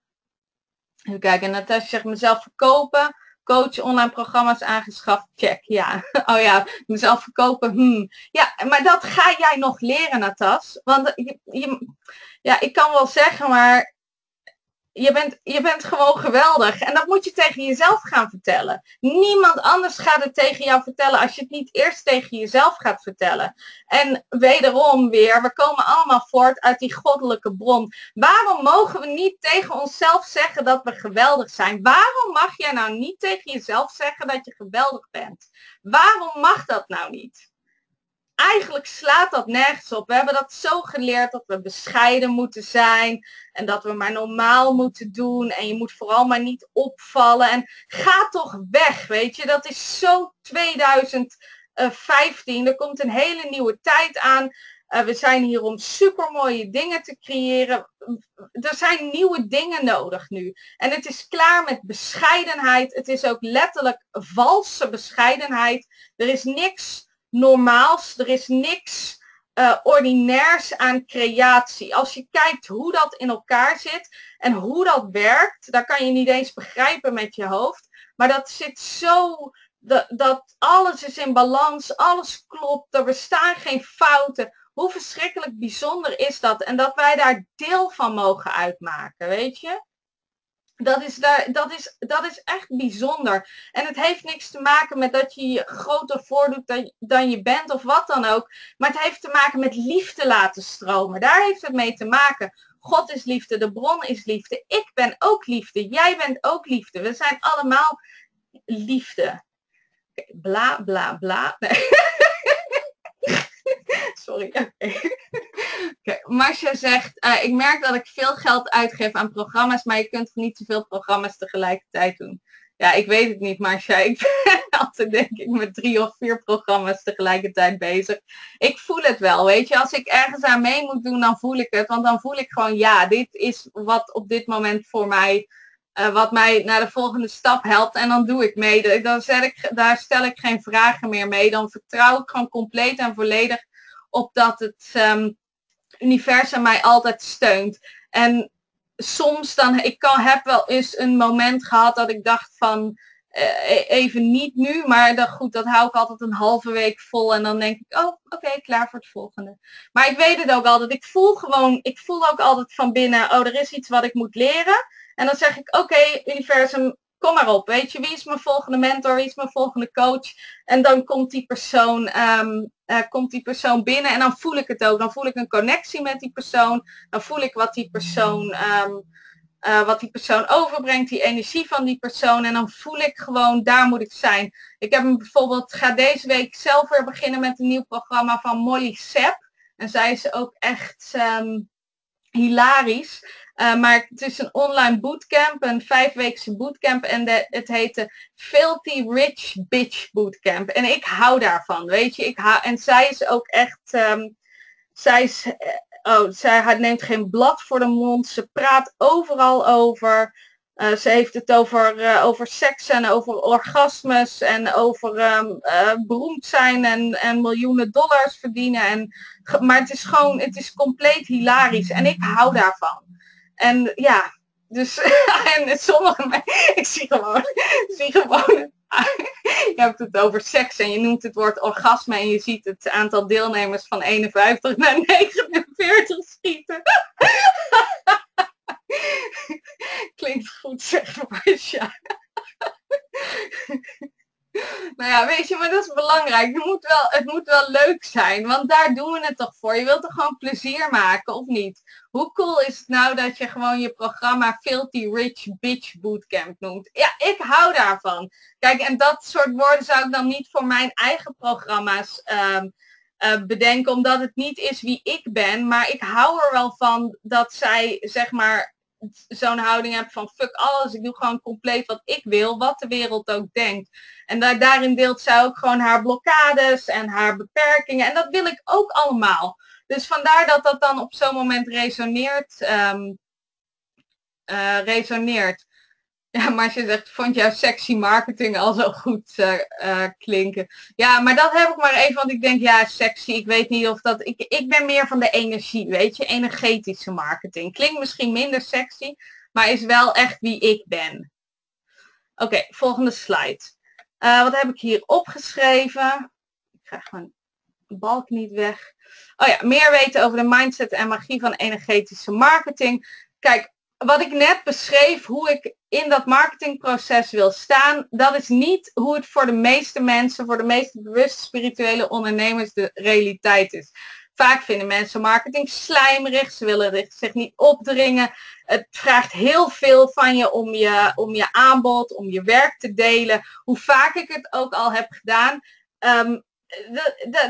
Even kijken, Natasja zegt mezelf verkopen, coach, online programma's aangeschaft, check, ja. [laughs] Oh ja, mezelf verkopen, hmm. Ja, maar dat ga jij nog leren, Natas. Want je, je, ja, ik kan wel zeggen, maar je bent, je bent gewoon geweldig. En dat moet je tegen jezelf gaan vertellen. Niemand anders gaat het tegen jou vertellen als je het niet eerst tegen jezelf gaat vertellen. En wederom weer, we komen allemaal voort uit die goddelijke bron. Waarom mogen we niet tegen onszelf zeggen dat we geweldig zijn? Waarom mag jij nou niet tegen jezelf zeggen dat je geweldig bent? Waarom mag dat nou niet? Eigenlijk slaat dat nergens op. We hebben dat zo geleerd dat we bescheiden moeten zijn en dat we maar normaal moeten doen en je moet vooral maar niet opvallen en ga toch weg, weet je. Dat is zo 2015. Er komt een hele nieuwe tijd aan. Uh, we zijn hier om super mooie dingen te creëren. Er zijn nieuwe dingen nodig nu. En het is klaar met bescheidenheid. Het is ook letterlijk valse bescheidenheid. Er is niks normaals. Er is niks uh, ordinairs aan creatie. Als je kijkt hoe dat in elkaar zit en hoe dat werkt, daar kan je niet eens begrijpen met je hoofd. Maar dat zit zo, dat alles is in balans, alles klopt, er bestaan geen fouten. Hoe verschrikkelijk bijzonder is dat? En dat wij daar deel van mogen uitmaken, weet je? Dat is, dat, is, dat is echt bijzonder. En het heeft niks te maken met dat je je groter voordoet dan, dan je bent of wat dan ook. Maar het heeft te maken met liefde laten stromen. Daar heeft het mee te maken. God is liefde, de bron is liefde. Ik ben ook liefde. Jij bent ook liefde. We zijn allemaal liefde. Bla bla bla. [laughs] Sorry. Okay. Marcia zegt, uh, ik merk dat ik veel geld uitgeef aan programma's, maar je kunt niet zoveel programma's tegelijkertijd doen. Ja, ik weet het niet, Marcia. Ik ben [laughs] altijd denk ik met drie of vier programma's tegelijkertijd bezig. Ik voel het wel, weet je. Als ik ergens aan mee moet doen, dan voel ik het. Want dan voel ik gewoon, ja, dit is wat op dit moment voor mij uh, wat mij naar de volgende stap helpt. En dan doe ik mee. Dan zet ik, daar stel ik geen vragen meer mee. Dan vertrouw ik gewoon compleet en volledig op dat het um, universum mij altijd steunt. En soms dan, ik kan, heb wel eens een moment gehad dat ik dacht van, uh, even niet nu, maar dat, goed, dat hou ik altijd een halve week vol en dan denk ik, oh, oké, klaar voor het volgende. Maar ik weet het ook al, dat ik voel gewoon, ik voel ook altijd van binnen, oh, er is iets wat ik moet leren. En dan zeg ik, oké, universum, kom maar op. Weet je, wie is mijn volgende mentor? Wie is mijn volgende coach? En dan komt die persoon, um, komt die persoon binnen en dan voel ik het ook. Dan voel ik een connectie met die persoon. Dan voel ik wat die persoon, um, uh, wat die persoon overbrengt, die energie van die persoon. En dan voel ik gewoon, daar moet ik zijn. Ik heb bijvoorbeeld, ga deze week zelf weer beginnen met een nieuw programma van Molly Sepp. En zij is ook echt um, hilarisch. Uh, maar het is een online bootcamp, een vijfweekse bootcamp en de, het heette Filthy Rich Bitch Bootcamp. En ik hou daarvan, weet je. Ik hou, en zij is ook echt, um, zij, is, eh, oh, zij neemt geen blad voor de mond. Ze praat overal over. Uh, ze heeft het over, uh, over seks en over orgasmes en over um, uh, beroemd zijn en, en miljoenen dollars verdienen. En, maar het is gewoon, het is compleet hilarisch en ik hou daarvan. En ja, dus [laughs] en sommige [laughs] ik zie gewoon, ik [laughs] zie gewoon, je hebt het over seks en je noemt het woord orgasme en je ziet het aantal deelnemers van 51 naar 49 schieten. [laughs] Klinkt goed, zeg maar. [laughs] Nou ja, weet je, maar dat is belangrijk. Het moet, wel, het moet wel leuk zijn, want daar doen we het toch voor. Je wilt toch gewoon plezier maken, of niet? Hoe cool is het nou dat je gewoon je programma Filthy Rich Bitch Bootcamp noemt? Ja, ik hou daarvan. Kijk, en dat soort woorden zou ik dan niet voor mijn eigen programma's um, uh, bedenken, omdat het niet is wie ik ben. Maar ik hou er wel van dat zij, zeg maar, zo'n houding heb van fuck alles, ik doe gewoon compleet wat ik wil, wat de wereld ook denkt. En daar, daarin deelt zij ook gewoon haar blokkades en haar beperkingen. En dat wil ik ook allemaal. Dus vandaar dat dat dan op zo'n moment resoneert. Um, uh, resoneert. [laughs] Ja, maar je zegt, vond jouw sexy marketing al zo goed uh, uh, klinken? Ja, maar dat heb ik maar even, want ik denk, ja, sexy, ik weet niet of dat... Ik, ik ben meer van de energie, weet je, energetische marketing. Klinkt misschien minder sexy, maar is wel echt wie ik ben. Oké, volgende slide. Uh, wat heb ik hier opgeschreven? Ik krijg mijn balk niet weg. Oh ja, meer weten over de mindset en magie van energetische marketing. Kijk, wat ik net beschreef, hoe ik in dat marketingproces wil staan, dat is niet hoe het voor de meeste mensen, voor de meeste bewuste spirituele ondernemers de realiteit is. Vaak vinden mensen marketing slijmerig, ze willen zich niet opdringen. Het vraagt heel veel van je om je, om je aanbod, om je werk te delen. Hoe vaak ik het ook al heb gedaan, um,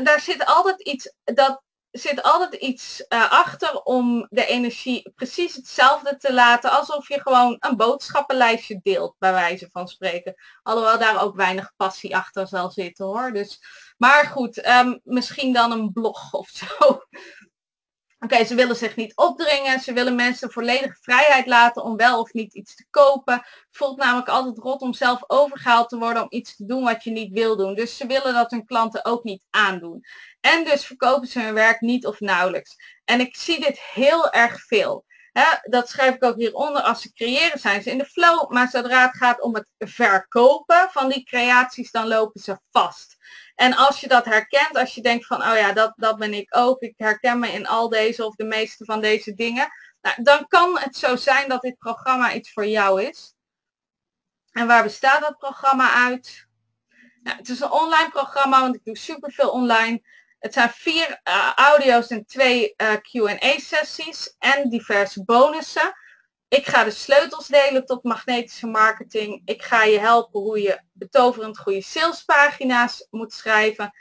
daar zit altijd iets dat zit altijd iets uh, achter om de energie precies hetzelfde te laten alsof je gewoon een boodschappenlijstje deelt, bij wijze van spreken. Alhoewel daar ook weinig passie achter zal zitten hoor. Dus, maar goed, um, misschien dan een blog of zo. Oké, ze willen zich niet opdringen. Ze willen mensen volledige vrijheid laten om wel of niet iets te kopen. Voelt namelijk altijd rot om zelf overgehaald te worden om iets te doen wat je niet wil doen. Dus ze willen dat hun klanten ook niet aandoen. En dus verkopen ze hun werk niet of nauwelijks. En ik zie dit heel erg veel. Dat schrijf ik ook hieronder. Als ze creëren zijn ze in de flow. Maar zodra het gaat om het verkopen van die creaties, dan lopen ze vast. En als je dat herkent, als je denkt van, oh ja, dat, dat ben ik ook. Ik herken me in al deze of de meeste van deze dingen. Nou, dan kan het zo zijn dat dit programma iets voor jou is. En waar bestaat dat programma uit? Nou, het is een online programma, want ik doe superveel online. Het zijn vier uh, audio's en twee uh, Q&A sessies en diverse bonussen. ik ga de sleutels delen tot magnetische marketing. Ik ga je helpen hoe je betoverend goede salespagina's moet schrijven.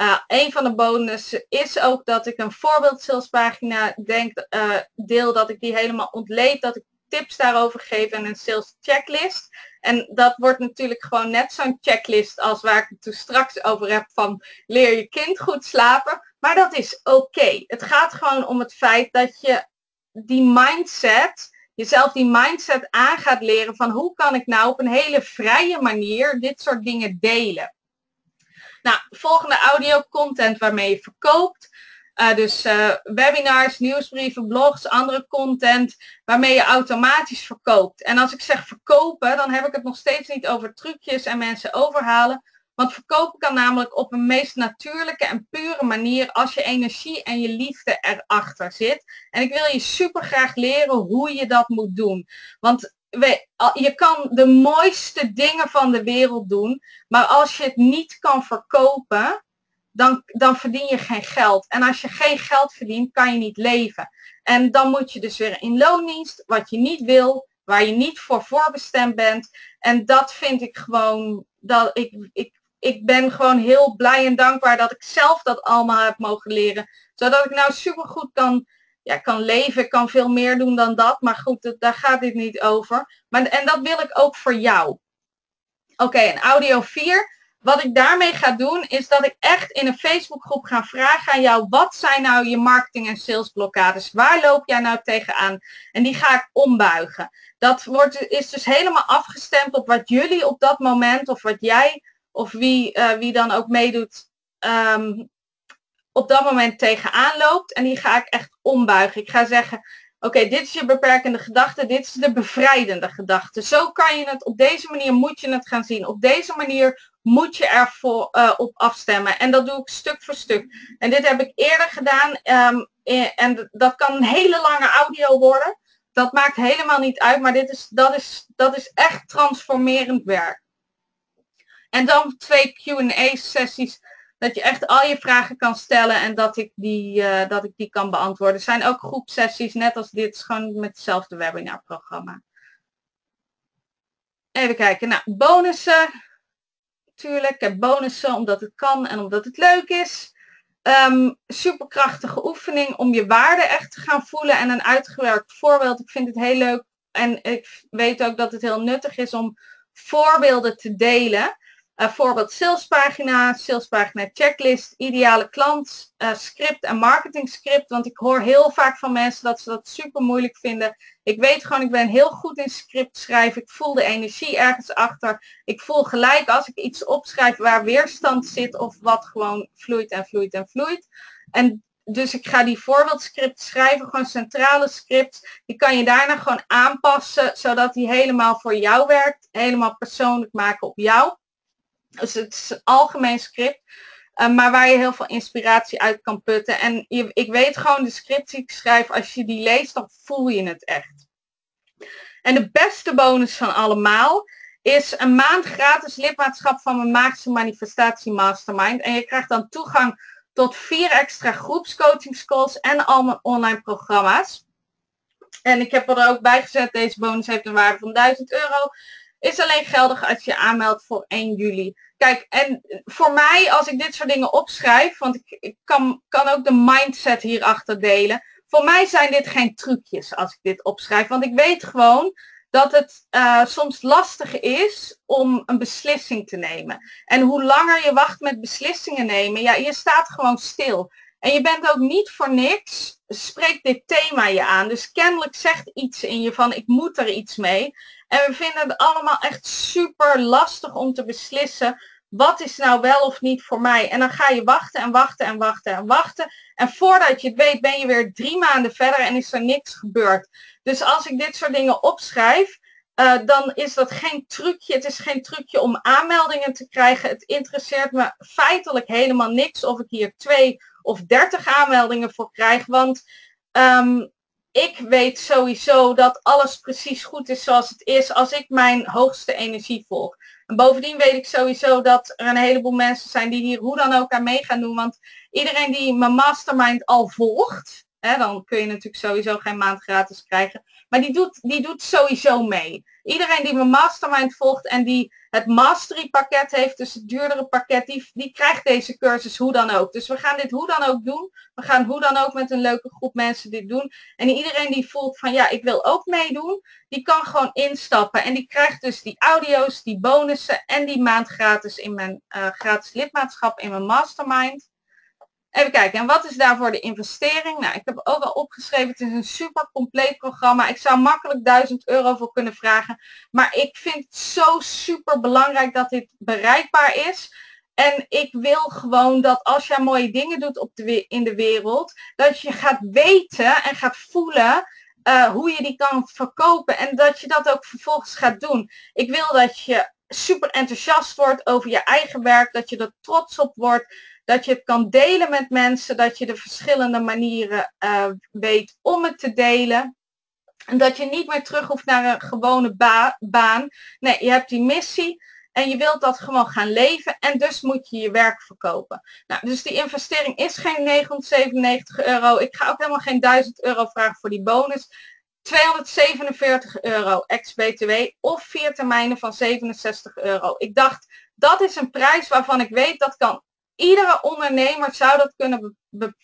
Uh, een van de bonussen is ook dat ik een voorbeeld salespagina denk, deel, dat ik die helemaal ontleed, dat ik tips daarover geef en een sales checklist. En dat wordt natuurlijk gewoon net zo'n checklist als waar ik het toen straks over heb van leer je kind goed slapen. Maar dat is oké. Het gaat gewoon om het feit dat je die mindset, jezelf die mindset aan gaat leren van hoe kan ik nou op een hele vrije manier dit soort dingen delen. Nou, volgende audio content waarmee je verkoopt. Uh, dus uh, webinars, nieuwsbrieven, blogs, andere content waarmee je automatisch verkoopt. En als ik zeg verkopen, dan heb ik het nog steeds niet over trucjes en mensen overhalen. Want verkopen kan namelijk op een meest natuurlijke en pure manier als je energie en je liefde erachter zit. En ik wil je super graag leren hoe je dat moet doen. Want je kan de mooiste dingen van de wereld doen, maar als je het niet kan verkopen, dan, dan verdien je geen geld. En als je geen geld verdient, kan je niet leven. En dan moet je dus weer in loondienst, wat je niet wil, waar je niet voor voorbestemd bent. En dat vind ik gewoon, dat ik, ik, ik ben gewoon heel blij en dankbaar dat ik zelf dat allemaal heb mogen leren. Zodat ik nou supergoed kan, ja, kan leven, kan veel meer doen dan dat. Maar goed, daar gaat dit niet over. Maar, en dat wil ik ook voor jou. Oké, okay, en audio 4. Wat ik daarmee ga doen is dat ik echt in een Facebookgroep ga vragen aan jou, wat zijn nou je marketing en salesblokkades? Waar loop jij nou tegenaan? En die ga ik ombuigen. Dat wordt, is dus helemaal afgestemd op wat jullie op dat moment of wat jij of wie, uh, wie dan ook meedoet um, op dat moment tegenaan loopt. En die ga ik echt ombuigen. Ik ga zeggen, oké, dit is je beperkende gedachte, dit is de bevrijdende gedachte. Zo kan je het, op deze manier moet je het gaan zien. Op deze manier moet je ervoor uh, op afstemmen. En dat doe ik stuk voor stuk. En dit heb ik eerder gedaan. Um, en dat kan een hele lange audio worden. Dat maakt helemaal niet uit. Maar dit is, dat, is, dat is echt transformerend werk. En dan twee Q&A sessies. Dat je echt al je vragen kan stellen en dat ik die, uh, dat ik die kan beantwoorden. Er zijn ook groepsessies, net als dit, gewoon met hetzelfde webinarprogramma. Even kijken. Nou, bonussen Ik heb bonussen omdat het kan en omdat het leuk is. Um, superkrachtige oefening om je waarde echt te gaan voelen en een uitgewerkt voorbeeld. Ik vind het heel leuk en ik weet ook dat het heel nuttig is om voorbeelden te delen. Uh, voorbeeld salespagina, salespagina checklist, ideale klant, uh, script en marketing script. Want ik hoor heel vaak van mensen dat ze dat super moeilijk vinden. Ik weet gewoon, ik ben heel goed in script schrijven. Ik voel de energie ergens achter. Ik voel gelijk als ik iets opschrijf waar weerstand zit of wat gewoon vloeit en vloeit en vloeit. En dus ik ga die voorbeeldscript schrijven, gewoon centrale script. Die kan je daarna gewoon aanpassen, zodat die helemaal voor jou werkt. Helemaal persoonlijk maken op jou. Dus het is een algemeen script. Uh, maar waar je heel veel inspiratie uit kan putten. En ik weet gewoon de script die ik schrijf, als je die leest, dan voel je het echt. En de beste bonus van allemaal is een maand gratis lidmaatschap van mijn Magische Manifestatie Mastermind. En je krijgt dan toegang tot vier extra groepscoachingscalls en al mijn online programma's. En ik heb er ook bij gezet, deze bonus heeft een waarde van 1000 euro. Is alleen geldig als je aanmeldt voor 1 juli. Kijk, en voor mij, als ik dit soort dingen opschrijf, want ik, ik kan, kan ook de mindset hierachter delen. Voor mij zijn dit geen trucjes als ik dit opschrijf. Want ik weet gewoon dat het uh, soms lastig is om een beslissing te nemen. En hoe langer je wacht met beslissingen nemen, ja, je staat gewoon stil. En je bent ook niet voor niks, spreekt dit thema je aan. Dus kennelijk zegt iets in je van ik moet er iets mee. En we vinden het allemaal echt super lastig om te beslissen wat is nou wel of niet voor mij. En dan ga je wachten en wachten en wachten en wachten. En voordat je het weet ben je weer drie maanden verder en is er niks gebeurd. Dus als ik dit soort dingen opschrijf, uh, dan is dat geen trucje. Het is geen trucje om aanmeldingen te krijgen. Het interesseert me feitelijk helemaal niks of ik hier twee of dertig aanmeldingen voor krijg. Want um, ik weet sowieso dat alles precies goed is zoals het is als ik mijn hoogste energie volg. En bovendien weet ik sowieso dat er een heleboel mensen zijn die hier hoe dan ook aan mee gaan doen. Want iedereen die mijn mastermind al volgt, Hè, dan kun je natuurlijk sowieso geen maand gratis krijgen. Maar die doet, die doet sowieso mee. Iedereen die mijn mastermind volgt en die het mastery pakket heeft, dus het duurdere pakket, die, die krijgt deze cursus hoe dan ook. Dus we gaan dit hoe dan ook doen. We gaan hoe dan ook met een leuke groep mensen dit doen. En iedereen die voelt van ja, ik wil ook meedoen, die kan gewoon instappen. En die krijgt dus die audio's, die bonussen en die maand gratis in mijn uh, gratis lidmaatschap in mijn mastermind. Even kijken, en wat is daarvoor de investering? Nou, ik heb ook al opgeschreven, het is een super compleet programma. Ik zou makkelijk 1000 euro voor kunnen vragen. Maar ik vind het zo super belangrijk dat dit bereikbaar is. En ik wil gewoon dat als jij mooie dingen doet op de, in de wereld, dat je gaat weten en gaat voelen uh, hoe je die kan verkopen. En dat je dat ook vervolgens gaat doen. Ik wil dat je super enthousiast wordt over je eigen werk, dat je er trots op wordt dat je het kan delen met mensen, dat je de verschillende manieren uh, weet om het te delen. En dat je niet meer terug hoeft naar een gewone baan. Nee, je hebt die missie en je wilt dat gewoon gaan leven en dus moet je je werk verkopen. Nou, dus die investering is geen 997 euro. Ik ga ook helemaal geen 1000 euro vragen voor die bonus. 247 euro ex-BTW of vier termijnen van 67 euro. Ik dacht, dat is een prijs waarvan ik weet dat kan Iedere ondernemer zou dat kunnen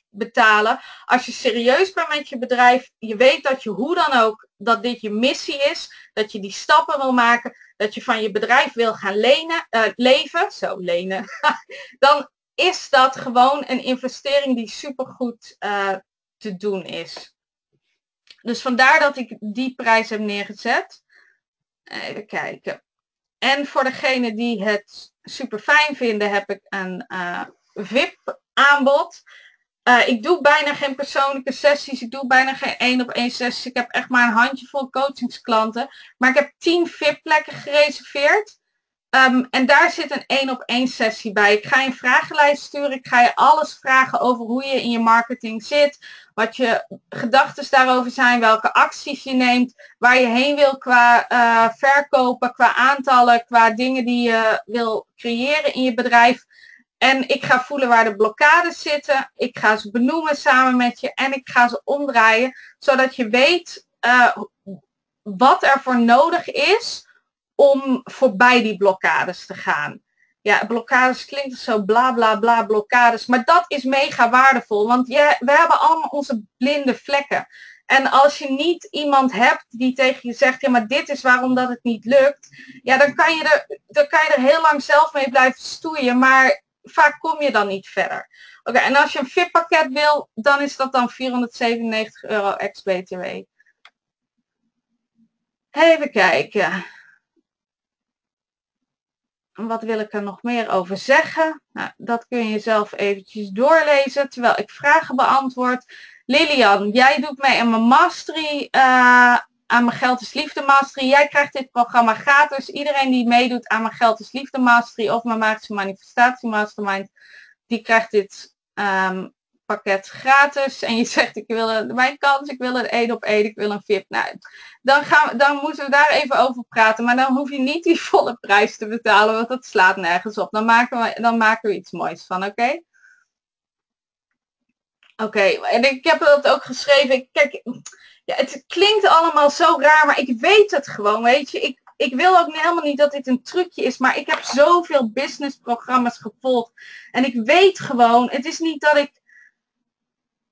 betalen. Als je serieus bent met je bedrijf, je weet dat je hoe dan ook, dat dit je missie is, dat je die stappen wil maken, dat je van je bedrijf wil gaan lenen, uh, leven, zo lenen, [laughs] dan is dat gewoon een investering die supergoed uh, te doen is. Dus vandaar dat ik die prijs heb neergezet. Even kijken. En voor degene die het super fijn vinden, heb ik een uh, VIP aanbod. Uh, ik doe bijna geen persoonlijke sessies. Ik doe bijna geen één op één sessies. Ik heb echt maar een handjevol coachingsklanten. Maar ik heb 10 VIP plekken gereserveerd. Um, en daar zit een één op één sessie bij. Ik ga je een vragenlijst sturen. Ik ga je alles vragen over hoe je in je marketing zit. Wat je gedachten daarover zijn. Welke acties je neemt. Waar je heen wil qua uh, verkopen. Qua aantallen. Qua dingen die je wil creëren in je bedrijf. En ik ga voelen waar de blokkades zitten. Ik ga ze benoemen samen met je. En ik ga ze omdraaien. Zodat je weet uh, wat er voor nodig is om voorbij die blokkades te gaan. Ja, blokkades klinkt zo bla bla bla blokkades, maar dat is mega waardevol, want je, we hebben allemaal onze blinde vlekken. En als je niet iemand hebt die tegen je zegt, ja maar dit is waarom dat het niet lukt, ja dan kan je er, dan kan je er heel lang zelf mee blijven stoeien, maar vaak kom je dan niet verder. Oké, en als je een VIP-pakket wil, dan is dat dan 497 euro ex-BTW. Even kijken wat wil ik er nog meer over zeggen? Nou, dat kun je zelf eventjes doorlezen terwijl ik vragen beantwoord. Lilian, jij doet mij aan mijn mastery, uh, aan mijn Geld is Liefde Mastery. Jij krijgt dit programma gratis. Iedereen die meedoet aan mijn Geld is Liefde Mastery of mijn Magische Manifestatie Mastermind, die krijgt dit um, pakket gratis en je [laughs] zegt ik wil een, mijn kans, ik wil een één op één, ik wil een VIP. Nou, dan, gaan dan moeten we daar even over praten. Maar dan hoef je niet die [laughs] volle prijs te betalen, want dat slaat nergens op. Dan maken we, dan maken we iets moois van, oké? Oké, en ik heb dat ook geschreven. Kijk, ja, het klinkt allemaal zo raar, maar ik weet het gewoon, weet je. Ik, ik wil ook helemaal niet dat dit een trucje is, maar ik heb zoveel businessprogramma's gevolgd. En ik weet gewoon, het is niet dat ik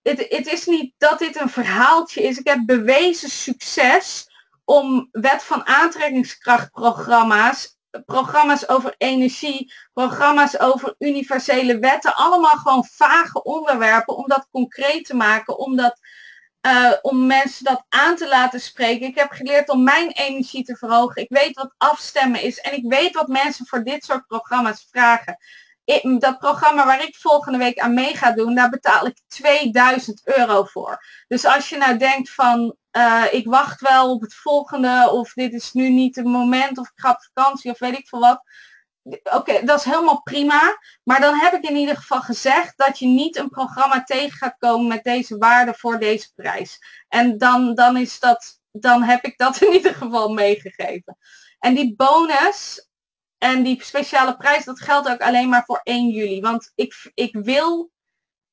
het, het is niet dat dit een verhaaltje is. Ik heb bewezen succes om wet van aantrekkingskracht programma's, over energie, programma's over universele wetten, allemaal gewoon vage onderwerpen om dat concreet te maken, om, dat, uh, om mensen dat aan te laten spreken. Ik heb geleerd om mijn energie te verhogen. Ik weet wat afstemmen is en ik weet wat mensen voor dit soort programma's vragen dat programma waar ik volgende week aan mee ga doen, daar betaal ik 2000 euro voor. Dus als je nou denkt van, uh, ik wacht wel op het volgende, of dit is nu niet het moment, of ik ga op vakantie, of weet ik veel wat. Oké, dat is helemaal prima. Maar dan heb ik in ieder geval gezegd dat je niet een programma tegen gaat komen met deze waarde voor deze prijs. En dan, dan is dat, dan heb ik dat in ieder geval meegegeven. En die bonus, en die speciale prijs, dat geldt ook alleen maar voor 1 juli. Want ik, ik wil,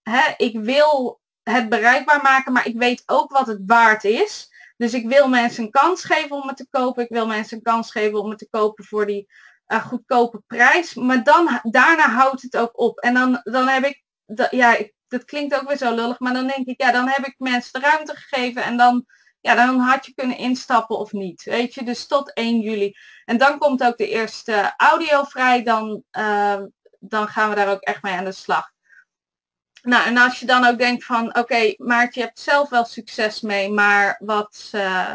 hè, ik wil het bereikbaar maken, maar ik weet ook wat het waard is. Dus ik wil mensen een kans geven om het te kopen. Ik wil mensen een kans geven om het te kopen voor die uh, goedkope prijs. Maar dan, daarna houdt het ook op. En dan, dan heb ik, dat, ja, ik, dat klinkt ook weer zo lullig, maar dan denk ik, ja, dan heb ik mensen de ruimte gegeven en dan, ja, dan had je kunnen instappen of niet. Weet je, dus tot 1 juli. En dan komt ook de eerste audio vrij, dan, uh, dan gaan we daar ook echt mee aan de slag. Nou, en als je dan ook denkt van, oké, okay, je hebt zelf wel succes mee, maar wat, uh,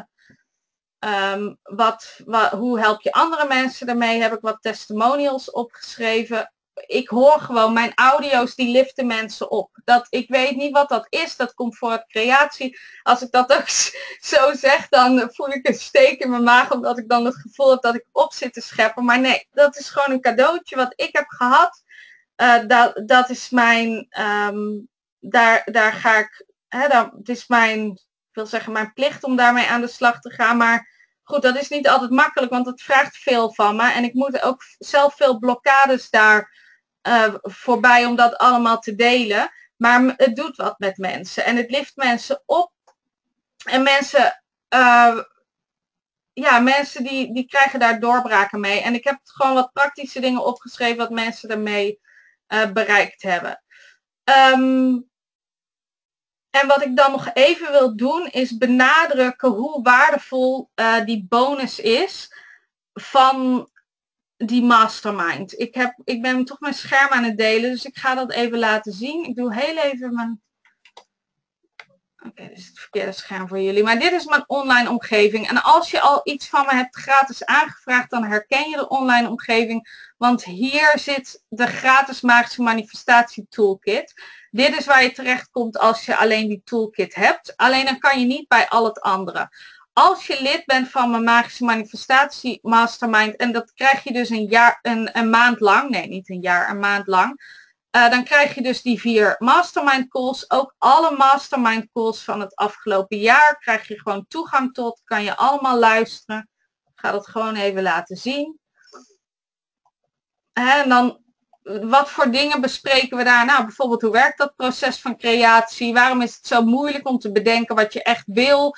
um, wat, wat, hoe help je andere mensen ermee? Heb ik wat testimonials opgeschreven. Ik hoor gewoon, mijn audio's die liften mensen op. Dat, ik weet niet wat dat is, dat komt voor creatie. Als ik dat ook [laughs] zo zeg, dan voel ik een steek in mijn maag, omdat ik dan het gevoel heb dat ik op zit te scheppen. Maar nee, dat is gewoon een cadeautje wat ik heb gehad uh, dat, dat is mijn, um, daar, daar ga ik, hè, dat, het is mijn, ik wil zeggen mijn plicht om daarmee aan de slag te gaan. Maar goed, dat is niet altijd makkelijk, want het vraagt veel van me. En ik moet ook zelf veel blokkades daar uh, voorbij om dat allemaal te delen. Maar het doet wat met mensen en het lift mensen op. En mensen, uh, ja, mensen die, die krijgen daar doorbraken mee. En ik heb gewoon wat praktische dingen opgeschreven wat mensen ermee uh, bereikt hebben. Um, en wat ik dan nog even wil doen is benadrukken hoe waardevol die bonus is van die mastermind. Ik, heb, ik ben toch mijn scherm aan het delen, dus ik ga dat even laten zien. Ik doe heel even mijn Oké, dit is het verkeerde scherm voor jullie. Maar dit is mijn online omgeving. En als je al iets van me hebt gratis aangevraagd, dan herken je de online omgeving. Want hier zit de gratis magische manifestatie toolkit. Dit is waar je terecht komt als je alleen die toolkit hebt. Alleen dan kan je niet bij al het andere. Als je lid bent van mijn magische manifestatie mastermind, en dat krijg je dus een jaar, een, een maand lang, nee niet een jaar, een maand lang uh, dan krijg je dus die vier mastermind calls. Ook alle mastermind calls van het afgelopen jaar krijg je gewoon toegang tot. Kan je allemaal luisteren. Ik ga dat gewoon even laten zien. En dan, wat voor dingen bespreken we daar? Nou, bijvoorbeeld hoe werkt dat proces van creatie? Waarom is het zo moeilijk om te bedenken wat je echt wil?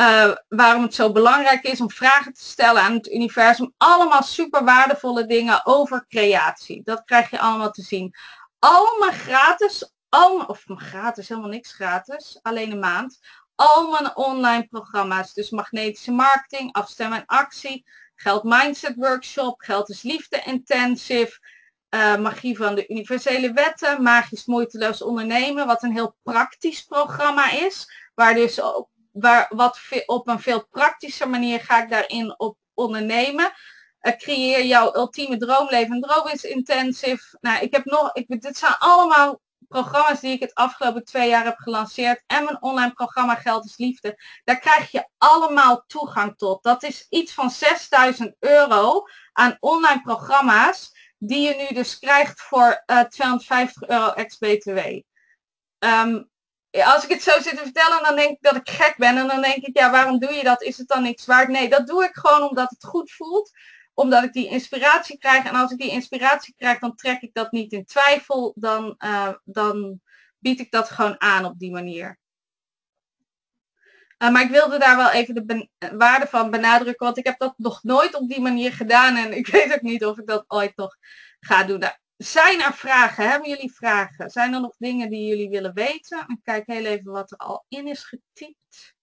Uh, waarom het zo belangrijk is om vragen te stellen aan het universum. Allemaal super waardevolle dingen over creatie. Dat krijg je allemaal te zien. Al mijn gratis, al mijn, of gratis, helemaal niks gratis, alleen een maand. Al mijn online programma's, dus magnetische marketing, afstemmen en actie, geld mindset workshop, geld is liefde intensive, uh, magie van de universele wetten, magisch moeiteloos ondernemen, wat een heel praktisch programma is, waar dus ook, waar, wat op een veel praktische manier ga ik daarin op ondernemen. Uh, creëer jouw ultieme droomleven. Droom is intensive. Nou, ik heb nog, ik, dit zijn allemaal programma's die ik het afgelopen twee jaar heb gelanceerd. En mijn online programma Geld is Liefde. Daar krijg je allemaal toegang tot. Dat is iets van 6000 euro aan online programma's. Die je nu dus krijgt voor uh, eh, 250 euro ex-BTW. Um, als ik het zo zit te vertellen, dan denk ik dat ik gek ben. En dan denk ik, ja, waarom doe je dat? Is het dan niks waard? Nee, dat doe ik gewoon omdat het goed voelt omdat ik die inspiratie krijg. En als ik die inspiratie krijg, dan trek ik dat niet in twijfel. Dan, uh, dan bied ik dat gewoon aan op die manier. Uh, maar ik wilde daar wel even de waarde van benadrukken, want ik heb dat nog nooit op die manier gedaan en ik [laughs] weet ook niet of ik dat ooit nog ga doen. Nou, zijn er vragen? Hebben jullie vragen? Zijn er nog dingen die jullie willen weten? Ik kijk heel even wat er al in is getypt.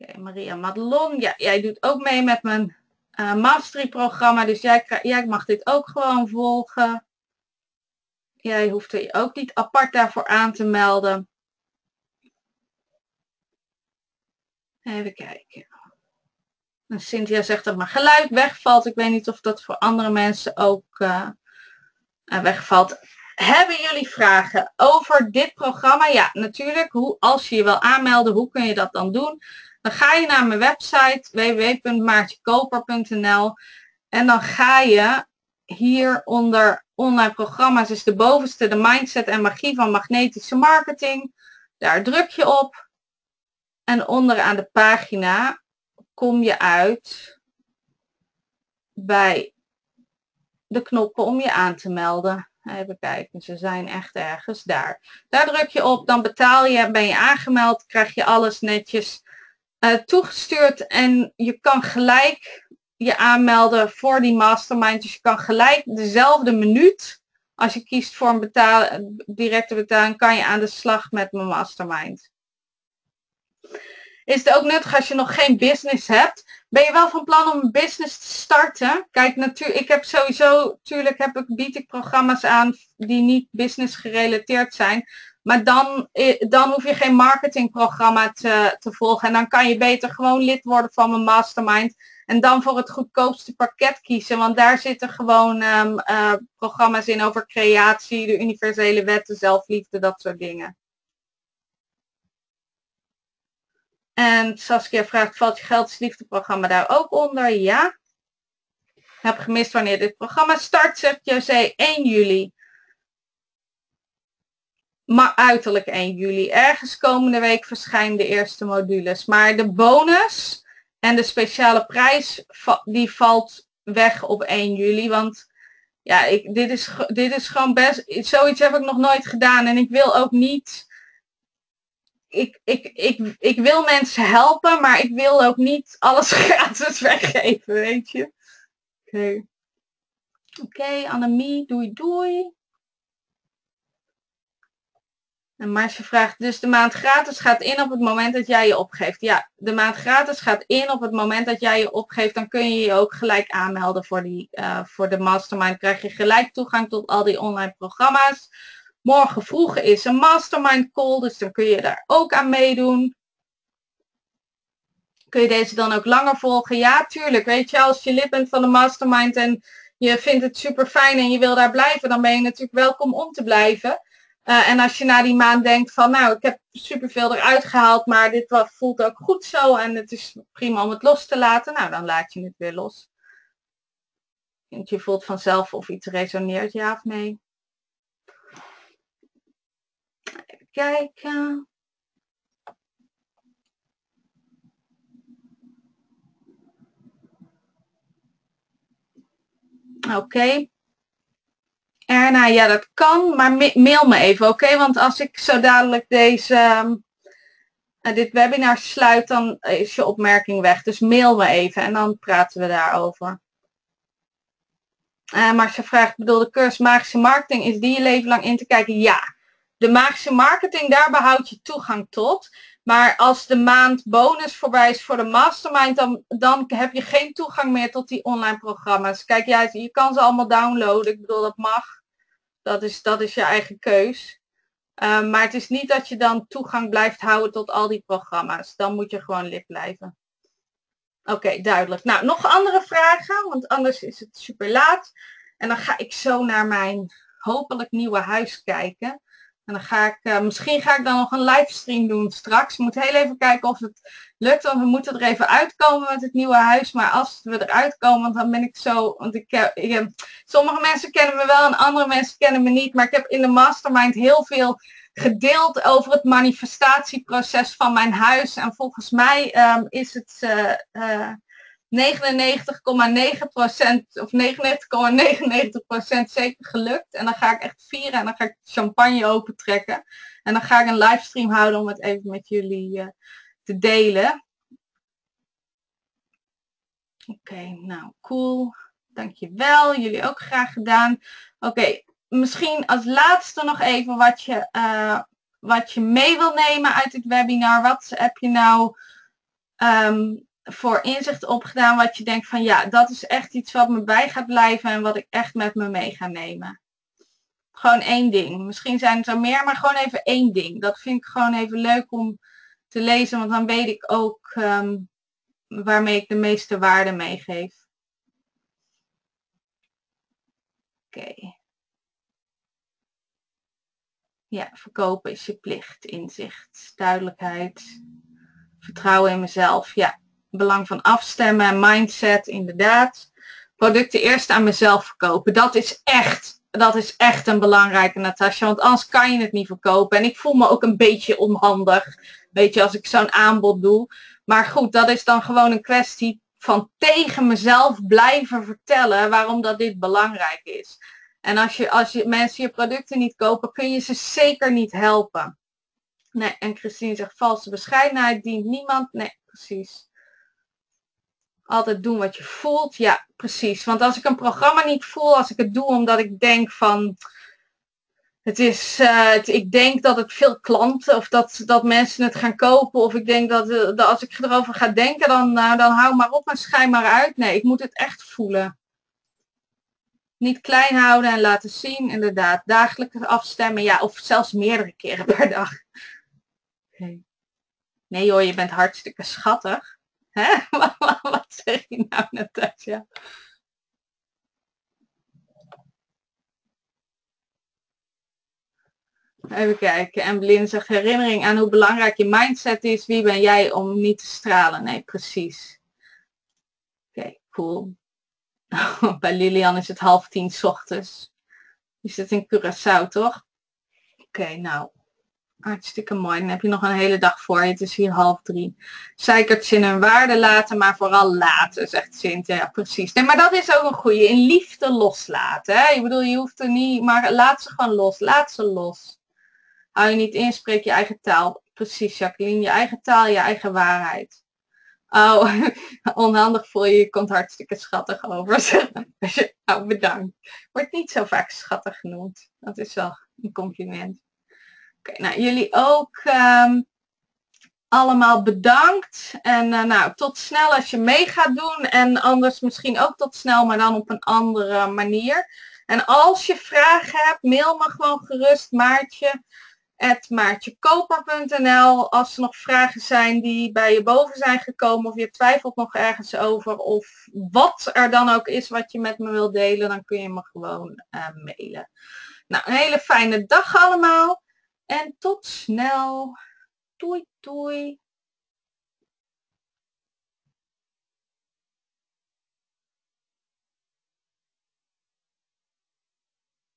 okay, Maria Madelon, ja, jij doet ook mee met mijn uh, mastery programma, dus jij, jij mag dit ook gewoon volgen. Jij hoeft er ook niet apart daarvoor aan te melden. Even kijken. En Cynthia zegt dat mijn geluid wegvalt. Ik weet niet of dat voor andere mensen ook uh, wegvalt. Hebben jullie vragen over dit programma? Ja, natuurlijk. Hoe, als je je wil aanmelden, hoe kun je dat dan doen? Dan ga je naar mijn website www.maartjekoper.nl en dan ga je hier onder online programma's is de bovenste de mindset en magie van magnetische marketing. Daar druk je op en onderaan de pagina kom je uit bij de knoppen om je aan te melden. Even kijken, ze zijn echt ergens daar. Daar druk je op, dan betaal je, ben je aangemeld, krijg je alles netjes uh, toegestuurd en je kan gelijk je aanmelden voor die mastermind. Dus je kan gelijk dezelfde minuut, als je kiest voor een betaal, directe betaling, kan je aan de slag met mijn mastermind. Is het ook nuttig als je nog geen business hebt? Ben je wel van plan om een business te starten? Kijk, natuurlijk, ik heb sowieso, natuurlijk heb ik, bied ik programma's aan die niet business gerelateerd zijn. Maar dan, dan hoef je geen marketingprogramma te, te volgen. En dan kan je beter gewoon lid worden van mijn mastermind. En dan voor het goedkoopste pakket kiezen. Want daar zitten gewoon um, uh, programma's in over creatie, de universele wetten, zelfliefde, dat soort dingen. En Saskia vraagt, valt je geldsliefdeprogramma daar ook onder? Ja. Heb gemist wanneer dit programma start, zegt José 1 juli. Maar uiterlijk 1 juli. Ergens komende week verschijnen de eerste modules. Maar de bonus en de speciale prijs die valt weg op 1 juli. Want ja, ik, dit, is, dit is gewoon best. Zoiets heb ik nog nooit gedaan. En ik wil ook niet. Ik, ik, ik, ik wil mensen helpen, maar ik wil ook niet alles [laughs] gratis weggeven, weet je. Oké. Oké, okay, Annemie, doei doei. En Marsje vraagt, dus de maand gratis gaat in op het moment dat jij je opgeeft. Ja, de maand gratis gaat in op het moment dat jij je opgeeft. Dan kun je je ook gelijk aanmelden voor, die, uh, voor de mastermind. Krijg je gelijk toegang tot al die online programma's. Morgen vroeg is een mastermind call, dus dan kun je daar ook aan meedoen. Kun je deze dan ook langer volgen? Ja, tuurlijk. Weet je, als je lid bent van de mastermind en je vindt het super fijn en je wil daar blijven, dan ben je natuurlijk welkom om te blijven. Uh, en als je na die maand denkt van nou, ik heb superveel eruit gehaald, maar dit voelt ook goed zo en het is prima om het los te laten, nou dan laat je het weer los. Want je voelt vanzelf of iets resoneert, ja of nee. Even kijken. Oké. Erna, ja dat kan, maar mail me even, oké? Want als ik zo dadelijk deze, uh, dit webinar sluit, dan is je opmerking weg. Dus mail me even en dan praten we daarover. Uh, maar ze vraagt, bedoel de cursus magische marketing, is die je leven lang in te kijken? Ja. De magische marketing, daar behoud je toegang tot. Maar als de maand bonus voorbij is voor de mastermind, dan, dan heb je geen toegang meer tot die online programma's. Kijk, ja, je kan ze allemaal downloaden. Ik bedoel, dat mag. Dat is, dat is je eigen keus. Um, maar het is niet dat je dan toegang blijft houden tot al die programma's. Dan moet je gewoon lid blijven. Oké, duidelijk. Nou, nog andere vragen, want anders is het super laat. En dan ga ik zo naar mijn hopelijk nieuwe huis kijken. En dan ga ik, uh, misschien ga ik dan nog een livestream doen straks. Ik moet heel even kijken of het lukt, want we moeten er even uitkomen met het nieuwe huis. Maar als we eruit komen, dan ben ik zo, want ik, heb, ik sommige mensen kennen me wel en andere mensen kennen me niet. Maar ik heb in de mastermind heel veel gedeeld over het manifestatieproces van mijn huis. En volgens mij um, is het uh, 99,9% of 99,99% zeker gelukt. En dan ga ik echt vieren en dan ga ik champagne opentrekken. En dan ga ik een livestream houden om het even met jullie uh, te delen. Oké, nou cool. Dankjewel. Jullie ook graag gedaan. Oké, misschien als laatste nog even wat je, uh, wat je mee wil nemen uit dit webinar. Wat heb je nou um, voor inzicht opgedaan wat je denkt van ja, dat is echt iets wat me bij gaat blijven en wat ik echt met me mee ga nemen. Gewoon één ding. Misschien zijn het er meer, maar gewoon even één ding. Dat vind ik gewoon even leuk om te lezen, want dan weet ik ook um, waarmee ik de meeste waarde meegeef. Oké. Ja, verkopen is je plicht, inzicht, duidelijkheid, vertrouwen in mezelf. Ja, belang van afstemmen, mindset, inderdaad. Producten eerst aan mezelf verkopen. Dat is echt, dat is echt een belangrijke, Natasja. Want anders kan je het niet verkopen. En ik voel me ook een beetje onhandig. Weet je, als ik zo'n aanbod doe. Maar goed, dat is dan gewoon een kwestie van tegen mezelf blijven vertellen waarom dat dit belangrijk is. En als, je, als je, mensen je producten niet kopen, kun je ze zeker niet helpen. Nee, en Christine zegt valse bescheidenheid dient niemand. Nee, precies. Altijd doen wat je voelt. Ja, precies. Want als ik een programma niet voel, als ik het doe omdat ik denk van het is, uh, ik denk dat het veel klanten of dat, dat mensen het gaan kopen. Of ik denk dat, dat als ik erover ga denken, dan, uh, dan hou maar op en schijn maar uit. Nee, ik moet het echt voelen. Niet klein houden en laten zien, inderdaad. Dagelijks afstemmen, ja, of zelfs meerdere keren per dag. Nee hoor, je bent hartstikke schattig. Hè? [laughs] Wat zeg je nou, Natasja? Even kijken. En Blin zegt herinnering aan hoe belangrijk je mindset is. Wie ben jij om niet te stralen? Nee, precies. Oké, cool. [laughs] Bij Lilian is het half tien ochtends. Je zit in Curaçao, toch? Oké, nou. Hartstikke mooi. Dan heb je nog een hele dag voor je. Het is hier half drie. Zeikerts in hun waarde laten, maar vooral laten, zegt Cynthia. Ja, precies. Nee, maar dat is ook een goede. In liefde loslaten. Hè? Ik bedoel, je hoeft er niet, maar laat ze gewoon los. Laat ze los. Hou je niet in, spreek je eigen taal. Precies, Jacqueline. Je eigen taal, je eigen waarheid. Oh, [laughs] onhandig voor je, je komt hartstikke schattig over. [laughs] oh, bedankt. Wordt niet zo vaak schattig genoemd. Dat is wel een compliment. Oké, nou jullie ook um, allemaal bedankt. En uh, nou, tot snel als je mee gaat doen. En anders misschien ook tot snel, maar dan op een andere manier. En als je vragen hebt, mail me gewoon gerust Maartje maartjekoper.nl als er nog vragen zijn die bij je boven zijn gekomen of je twijfelt nog ergens over of wat er dan ook is wat je met me wilt delen, dan kun je me gewoon uh, mailen. Nou, een hele fijne dag allemaal en tot snel. Doei doei.